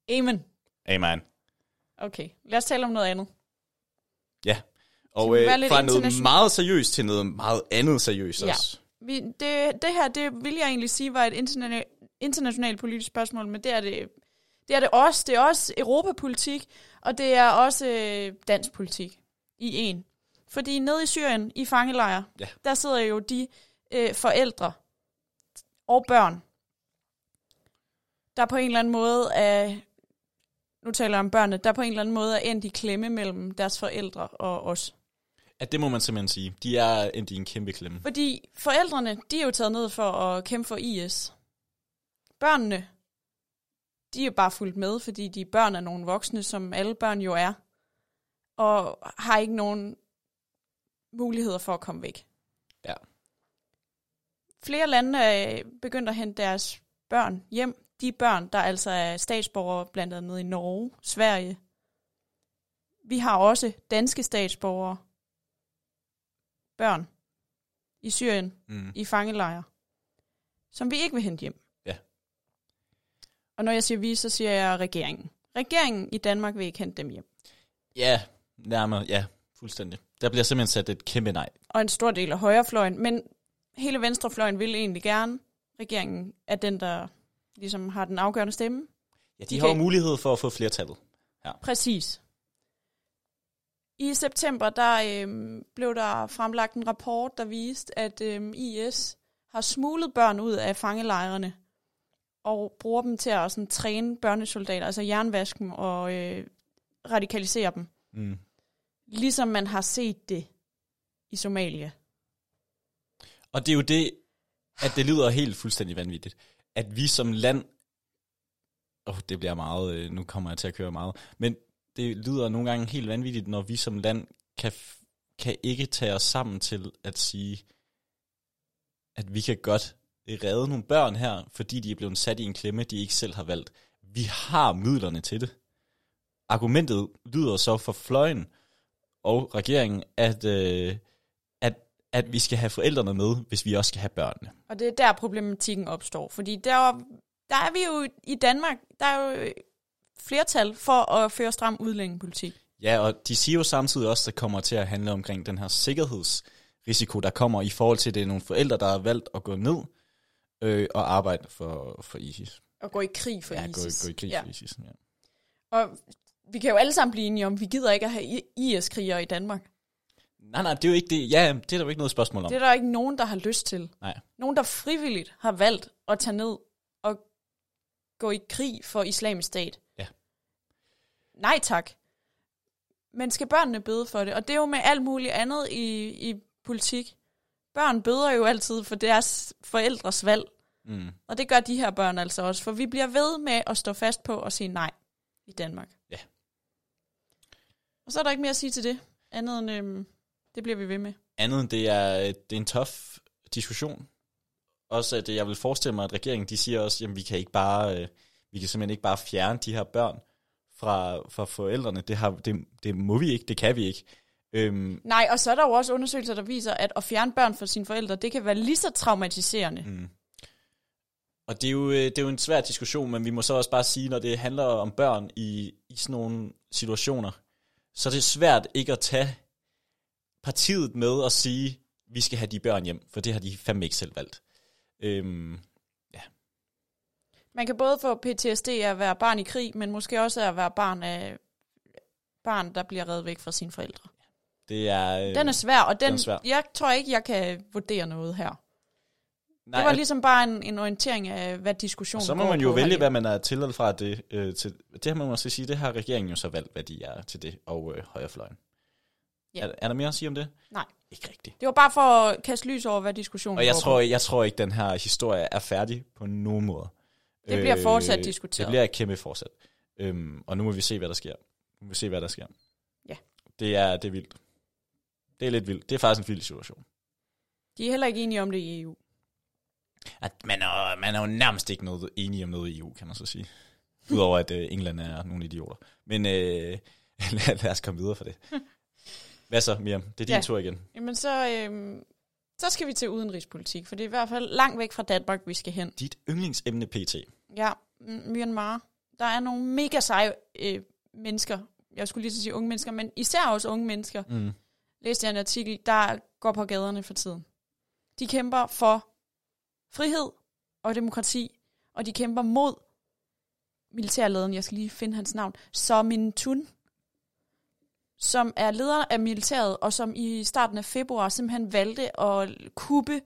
Amen. Amen. Okay, lad os tale om noget andet. Ja. Og øh, fra noget meget seriøst til noget meget andet seriøst Ja. også. Vi, det, det her, det vil jeg egentlig sige, var et interna- internationalt politisk spørgsmål, men det er det, det er det også. Det er også europapolitik, og det er også øh, dansk politik i en. Fordi nede i Syrien, i fangelejre, Ja. der sidder jo de øh, forældre og børn, der på en eller anden måde er, nu taler jeg om børnene, der på en eller anden måde er endt i klemme mellem deres forældre og os. At det må man simpelthen sige. De er endt i en kæmpe klemme. Fordi forældrene, de er jo taget ned for at kæmpe for IS. Børnene, de er bare fulgt med, fordi de er børn af nogle voksne, som alle børn jo er. Og har ikke nogen muligheder for at komme væk. Ja. Flere lande er begyndt at hente deres børn hjem. De børn, der altså er statsborgere, blandt andet i Norge, Sverige. Vi har også danske statsborgere, børn i Syrien, Mm. i fangelejre, som vi ikke vil hente hjem. Ja. Og når jeg siger vi, så siger jeg regeringen. Regeringen i Danmark vil ikke hente dem hjem. Ja, nærmere, ja, fuldstændig. Der bliver simpelthen sat et kæmpe nej. Og en stor del af højrefløjen, men hele venstrefløjen vil egentlig gerne. Regeringen er den, der ligesom har den afgørende stemme. Ja, de, De har jo mulighed for at få flertallet. Præcis. I september der øhm, blev der fremlagt en rapport, der viste, at øhm, IS har smuglet børn ud af fangelejrene og bruger dem til at sådan, træne børnesoldater, altså jernvaske dem og øh, radikalisere dem. Mm. Ligesom man har set det i Somalia. Og det er jo det, at det lyder helt fuldstændig vanvittigt. At vi som land... Åh, oh, det bliver meget... øh, Nu kommer jeg til at køre meget. Men det lyder nogle gange helt vanvittigt, når vi som land kan, kan ikke tage os sammen til at sige, at vi kan godt redde nogle børn her, fordi de er blevet sat i en klemme, de ikke selv har valgt. Vi har midlerne til det. Argumentet lyder så for fløjen og regeringen, at, øh, at, at vi skal have forældrene med, hvis vi også skal have børnene. Og det er der problematikken opstår. Fordi der, der er vi jo i Danmark, der er jo flertal for at føre stram udlændingepolitik. Ja, og de siger jo samtidig også, at det kommer til at handle omkring den her sikkerhedsrisiko, der kommer i forhold til, at det er nogle forældre, der har valgt at gå ned øh, og arbejde for, for ISIS. At gå i krig for ja, ISIS. Gå, gå i krig ja. for ISIS. Ja. Og vi kan jo alle sammen blive enige om, at vi gider ikke at have IS-krigere i Danmark. Nej, nej, det er jo ikke det. Ja, det er der jo ikke noget spørgsmål om. Det er der ikke nogen, der har lyst til. Nej. Nogen, der frivilligt har valgt at tage ned og gå i krig for islamisk stat. Ja. Nej tak. Men skal børnene bøde for det? Og det er jo med alt muligt andet i, i politik. Børn bøder jo altid for deres forældres valg. Mm. Og det gør de her børn altså også, for vi bliver ved med at stå fast på at sige nej i Danmark. Ja. Og så er der ikke mere at sige til det, andet end øhm, det bliver vi ved med. Andet end det er, det er en tof diskussion. Også at jeg vil forestille mig, at regeringen de siger også, at vi kan ikke bare, øh, vi kan simpelthen ikke bare fjerne de her børn fra, fra forældrene. Det, har, det, det må vi ikke, det kan vi ikke. Øhm, Nej, og så er der jo også undersøgelser, der viser, at at fjerne børn fra sine forældre, det kan være lige så traumatiserende. Mm. Og det er, jo, øh, det er jo en svær diskussion, men vi må så også bare sige, når det handler om børn i, i sådan nogle situationer, så er det svært ikke at tage partiet med og sige, vi skal have de børn hjem, for det har de fandme ikke selv valgt. Øhm, Man kan både få PTSD af at være barn i krig, men måske også af at være barn af barn, der bliver reddet væk fra sine forældre. Det er, øh, Den er svær, og den, den er svær. jeg tror ikke, jeg kan vurdere noget her. det var ligesom bare en, en orientering af, hvad diskussionen så må man jo vælge, herhjemme. hvad man er til fra det. Øh, til, det har man måske sige, det har regeringen jo så valgt, hvad de er til det, og øh, højrefløjen. Ja. Er, er der mere at sige om det? Nej. Ikke rigtigt. Det var bare for at kaste lys over, hvad diskussionen Og jeg tror, på. jeg tror ikke, den her historie er færdig på nogen måde. Det bliver fortsat diskuteret. Det bliver et kæmpe fortsat. Øhm, og nu må vi se, hvad der sker. Nu må vi se, hvad der sker. Ja. Det er, det er vildt. Det er lidt vildt. Det er faktisk en vild situation. De er heller ikke enige om det i EU. At man, er, man er jo nærmest ikke noget enige om noget i EU, kan man så sige. Udover at øh, England er nogle idioter. Men øh, lad, lad os komme videre for det. Hvad så, Miriam? Det er din Ja. tur igen. Jamen så, øhm, så skal vi til udenrigspolitik, for det er i hvert fald langt væk fra Danmark, vi skal hen. Dit yndlingsemne PT. Ja, Myanmar. Der er nogle mega seje øh, mennesker, jeg skulle lige så sige unge mennesker, men især også unge mennesker, Mm. Læste jeg en artikel, der går på gaderne for tiden. De kæmper for frihed og demokrati, og de kæmper mod militærlederen, jeg skal lige finde hans navn, Somin Tun, som er leder af militæret, og som i starten af februar simpelthen valgte at kuppe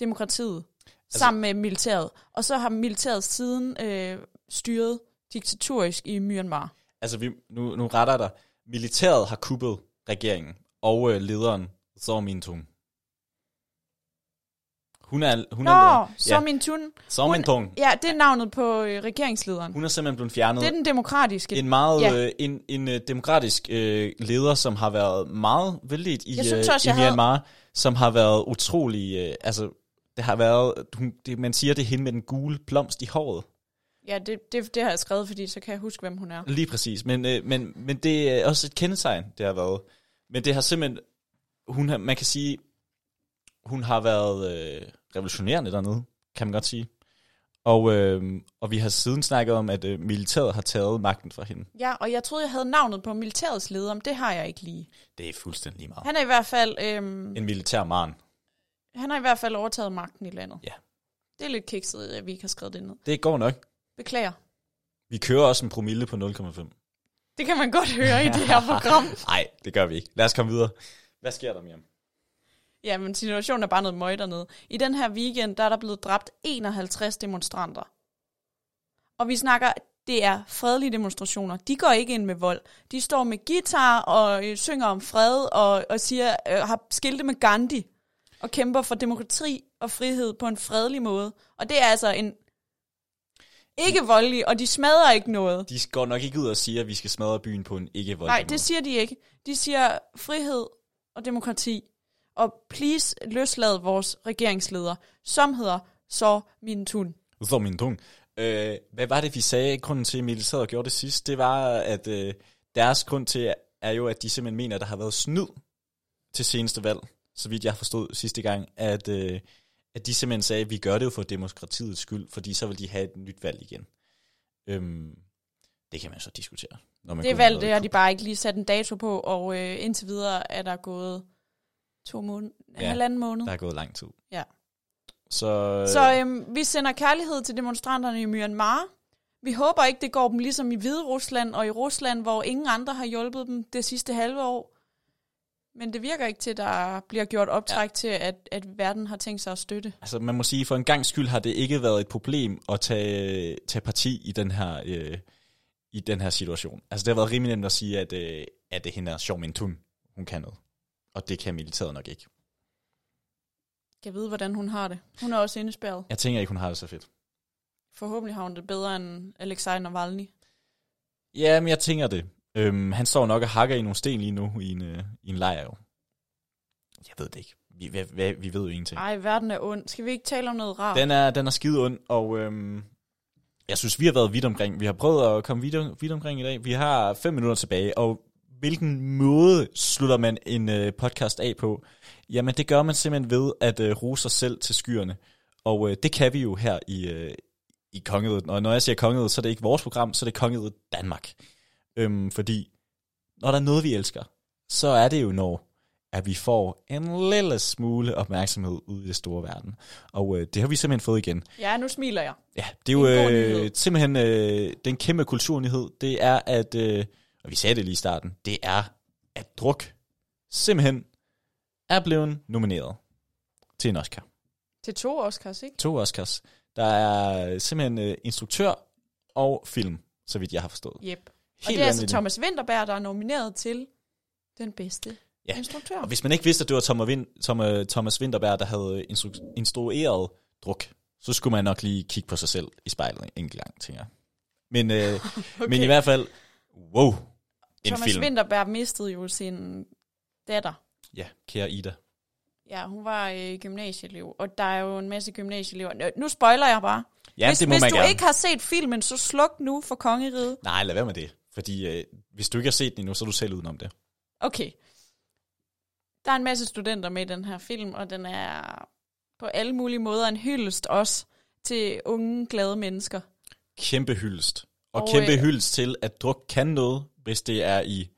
demokratiet altså, sammen med militæret. Og så har militæret siden øh, styret diktatorisk i Myanmar. Altså, vi, nu, nu retter dig. Militæret har kuppet regeringen og øh, lederen, Zhou Mintung. Hun er, hun Nå, er lederen. Somin Tun. Zhou hun- Mintung. Ja, det er navnet på øh, regeringslederen. Hun er simpelthen blevet fjernet. Det er den demokratiske. en meget Ja. øh, en, en øh, demokratisk øh, leder, som har været meget vældigt i, Jeg synes øh, også, i jeg havde- Myanmar, som har været utrolig, øh, altså det har været, hun, det, man siger, det hende med den gule blomst i håret. Ja, det, det, det har jeg skrevet, fordi så kan jeg huske, hvem hun er. Lige præcis, men, øh, men, men det er også et kendetegn, det har været. Men det har simpelthen, hun har, man kan sige, hun har været øh, revolutionerende dernede, kan man godt sige. Og, øh, og vi har siden snakket om, at øh, militæret har taget magten fra hende. Ja, og jeg troede, jeg havde navnet på militærets leder, men det har jeg ikke lige. Det er fuldstændig lige meget. Han er i hvert fald, øhm, En militær man. han har i hvert fald overtaget magten i landet. Ja. Det er lidt kikset, at vi ikke har skrevet det ned. Det går nok. Beklager. Vi kører også en promille på 0,5. Det kan man godt høre i det her program. Nej, det gør vi ikke. Lad os komme videre. Hvad sker der, Miriam? Ja, men situationen er bare noget møg dernede. I den her weekend, der er der blevet dræbt 51 demonstranter. Og vi snakker, det er fredelige demonstrationer. De går ikke ind med vold. De står med guitar og øh, synger om fred og, og siger, øh, har skilte med Gandhi og kæmper for demokrati og frihed på en fredelig måde. Og det er altså en ikke voldelig, og de smadrer ikke noget. De går nok ikke ud og siger, at vi skal smadre byen på en ikke voldelig Nej, det siger de ikke. De siger frihed og demokrati. Og please løslad vores regeringsleder, som hedder Så Min Tun. Så min tung. Øh, hvad var det, vi sagde, grunden til, at militæret gjorde det sidst? Det var, at øh, deres grund til er jo, at de simpelthen mener, at der har været snyd til seneste valg, så vidt jeg forstod sidste gang, at, øh, at de simpelthen sagde, at vi gør det jo for demokratiets skyld, fordi så vil de have et nyt valg igen. Øhm, det kan man så diskutere. Når man Det valg, det har de bare ikke lige sat en dato på, og øh, indtil videre er der gået to måneder, Ja, ja, halvanden måned. Der er gået lang tid. Ja. Så, Så øhm, vi sender kærlighed til demonstranterne i Myanmar. Vi håber ikke, det går dem ligesom i Hvide Rusland og i Rusland, hvor ingen andre har hjulpet dem det sidste halve år. Men det virker ikke til, at der bliver gjort optræk ja. til, at, at verden har tænkt sig at støtte. Altså man må sige, for en gang skyld har det ikke været et problem at tage, tage parti i den her øh, i den her situation. Altså det har været rimelig nemt at sige, at, øh, at det hende er Tun, hun kan noget. Og det kan militæret nok ikke. Jeg vide, hvordan hun har det. Hun er også indespærret. Jeg tænker ikke, hun har det så fedt. Forhåbentlig har hun det bedre end Alexej Navalny. Ja, men jeg tænker det. Øhm, han står nok og hakker i nogle sten lige nu i en, øh, i en lejr jo. Jeg ved det ikke. Vi, vi, vi, vi ved jo ingenting. Ej, verden er ond. Skal vi ikke tale om noget rart? Den er, den er skide ond, og øhm, jeg synes, vi har været vidt omkring. Vi har prøvet at komme vidt, vidt omkring i dag. Vi har fem minutter tilbage, og hvilken måde slutter man en øh, podcast af på? Jamen, det gør man simpelthen ved at øh, rose sig selv til skyerne. Og øh, det kan vi jo her i, øh, i Kongeriget. Og når jeg siger Kongeriget, så er det ikke vores program, så er det Kongeriget Danmark. Øhm, fordi når der er noget, vi elsker, så er det jo når, at vi får en lille smule opmærksomhed ud i det store verden. Og øh, det har vi simpelthen fået igen. Ja, nu smiler jeg. Ja, det er jo øh, simpelthen øh, den kæmpe kulturnyhed, det er at, øh, og vi sagde det lige i starten, det er, at druk simpelthen er blevet nomineret til en Oscar. Til to Oscars, ikke? To Oscars. Der er simpelthen øh, instruktør og film, så vidt jeg har forstået. Yep. Og det er altså. Thomas Winterberg, der er nomineret til den bedste Ja. instruktør. Og hvis man ikke vidste, at det var Thomas, Vin, Tom, Thomas Winterberg, der havde instru- instrueret druk, så skulle man nok lige kigge på sig selv i spejlet en enkelt gang, tænker jeg. Men, øh, okay. men i hvert fald, wow, en Thomas film. Winterberg mistede jo sin datter. Ja, kære Ida. Ja, hun var øh, gymnasieelev, og der er jo en masse gymnasieelever. Nå, Nu spoiler jeg bare. Ja, hvis det må hvis man du gerne. ikke har set filmen, så sluk nu for kongeriget. Nej, lad være med det. Fordi øh, hvis du ikke har set den endnu, så er du selv udenom det. Okay. Der er en masse studenter med i den her film, og den er på alle mulige måder en hyldest også til unge, glade mennesker. Kæmpe hyldest. Og, Og, kæmpe øh, hyldest til, at druk kan noget, hvis det er i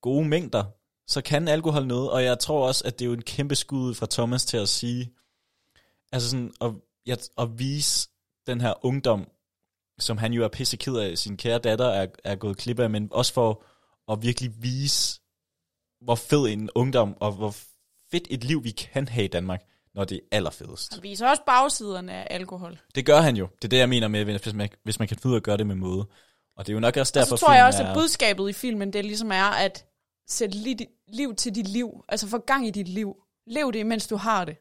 gode mængder. Så kan alkohol noget, og jeg tror også, at det er jo en kæmpe skud fra Thomas til at sige, altså sådan, at, ja, at vise den her ungdom, som han jo er pisse ked af, sin kære datter er, er gået klip af, men også for at virkelig vise, hvor fed en ungdom, og hvor fedt et liv vi kan have i Danmark, når det er allerfedest. Han viser også bagsiderne af alkohol. Det gør han jo. Det er det, jeg mener med, hvis man, hvis man kan finde ud af at gøre det med måde. Og det er jo nok også Og derfor, så tror jeg også, er, at budskabet i filmen, det ligesom er at sætte li- liv til dit liv. Altså få gang i dit liv. Lev det, mens du har det.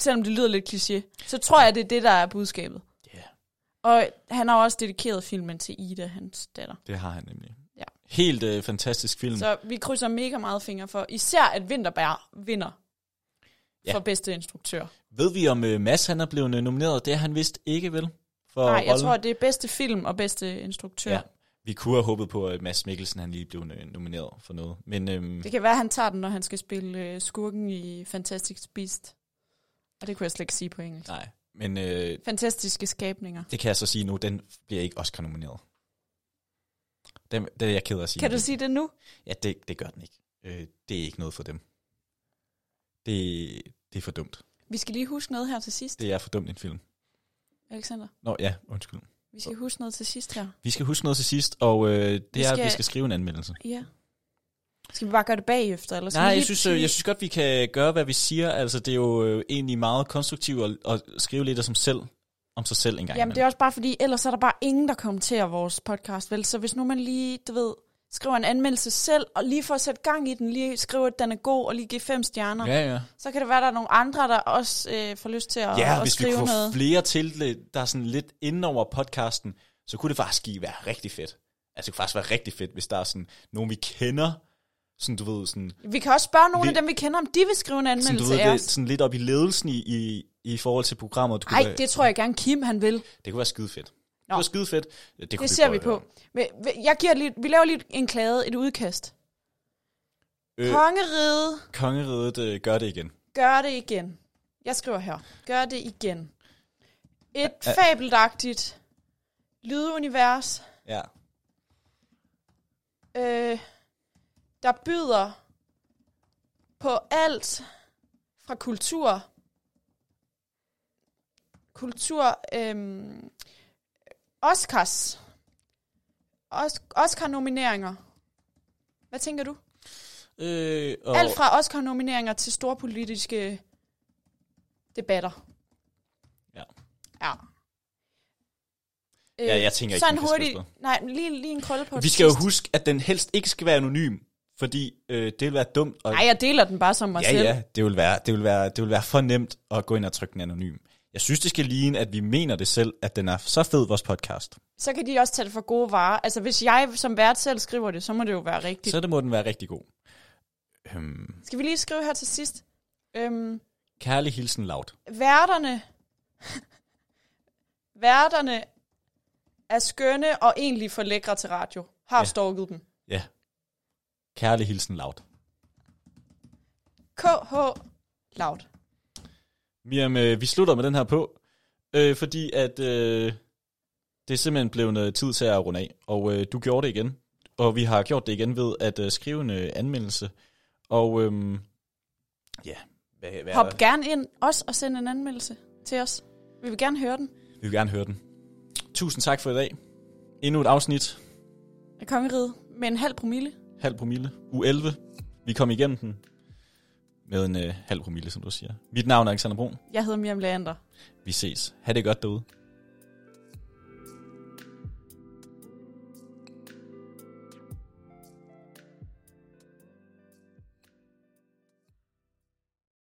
Selvom det lyder lidt kliché. Så tror jeg, det er det, der er budskabet. Og han har også dedikeret filmen til Ida, hans datter. det har han nemlig. Ja. Helt øh, fantastisk film. Så vi krydser mega meget fingre for, især at Winterberg vinder Ja. for bedste instruktør. Ved vi, om øh, Mads han er blevet øh, nomineret? Det er han vist ikke, vel? For Nej, jeg rollen? tror, det er bedste film og bedste instruktør. Ja. Vi kunne have håbet på, at Mads Mikkelsen han lige blev øh, nomineret for noget. Men øhm, Det kan være, at han tager den, når han skal spille øh, skurken i Fantastic Beast. Og det kunne jeg slet ikke sige på engelsk. nej. Men øh, Fantastiske skabninger. det kan jeg så sige nu, den bliver ikke Oscar nomineret. Den, det er jeg ked af at sige. Kan du sige det nu? Ja, det, det gør den ikke. Øh, det er ikke noget for dem. Det, det er for dumt. Vi skal lige huske noget her til sidst, Det er for dumt en film. Alexander. Nå ja, undskyld. Vi skal huske noget til sidst her. Vi skal huske noget til sidst, og øh, det Vi er, at vi skal- skal skrive en anmeldelse. Ja. Skal vi bare gøre det bagefter? Eller skal Nej, jeg synes, øh, jeg synes godt, vi kan gøre, hvad vi siger. Altså, det er jo øh, egentlig meget konstruktivt at, at skrive lidt af som selv, om sig selv en gang. Jamen, det er også bare fordi, ellers er der bare ingen, der kommenterer vores podcast, vel? Så hvis nu man lige, du ved, skriver en anmeldelse selv, og lige for at sætte gang i den, lige skriver, at den er god, og lige give fem stjerner, ja. Ja, ja. så kan det være, at der er nogle andre, der også øh, får lyst til at, Ja, at hvis vi skrive kunne få noget. flere til, det, der er sådan lidt inden over podcasten, så kunne det faktisk være rigtig fedt. Altså, det kunne faktisk være rigtig fedt, hvis der er sådan nogen, vi kender, sådan du ved, sådan, Vi kan også spørge nogle Vi- af dem, vi kender, om de vil skrive en sådan, du anmeldelse ved af det, os. sådan lidt op i ledelsen i, i, i forhold til programmet. Det kunne, Nej, det tror jeg gerne Kim, han vil. det kunne være skide fedt. Det Nå. kunne være skide fedt. Det, Det ser prøve vi på. Men, Jeg giver lige, vi laver lige en klade, et udkast. Øh, Kongeriget Kongeriget øh, gør det igen. Gør det igen. Jeg skriver her. Gør det igen. Et Ä- fabelagtigt lydunivers, Ja. øh, der byder på alt fra kultur, kultur, øh, Oscars, Os- Oscar-nomineringer. Hvad tænker du? Øh, og. Alt fra Oscar-nomineringer til store politiske debatter. Ja. Ja. Øh, Ja, jeg tænker ikke, så en den kan hurtig, skrives nej, lige, lige en krølle på Vi skal jo huske, at den helst ikke skal være anonym, fordi øh, det vil være dumt. Og, Nej, jeg deler den bare som mig ja, selv. ja, det vil, være, det, vil være, det vil være for nemt at gå ind og trykke den anonym. Jeg synes, det skal ligne, at vi mener det selv, at den er så fed, vores podcast. Så kan de også tage det for gode varer. Altså, hvis jeg som vært selv skriver det, så må det jo være rigtigt. Så det må den være rigtig god. Øhm, Skal vi lige skrive her til sidst? Øhm, kærlig hilsen Laut. værterne... værterne er skønne og egentlig for lækre til radio. Har ja. stalket dem. Kærlig hilsen Laut. KH Loud. Miriam, øh, vi slutter med den her på, øh, fordi at øh, det er simpelthen blevet noget tid til at runde af, og øh, du gjorde det igen. Og vi har gjort det igen ved at øh, skrive en øh, anmeldelse. Og øh, ja, hvad, hvad Hop gerne ind også og send en anmeldelse til os. Vi vil gerne høre den. Vi vil gerne høre den. Tusind tak for i dag. Endnu et afsnit. Af kongeriget med en halv promille. Halv promille. U 11. Vi kom igennem den. med en øh, halv promille, som du siger. Mit navn er Alexander Brun. Jeg hedder Miriam Leander. Vi ses. Ha' det godt derude.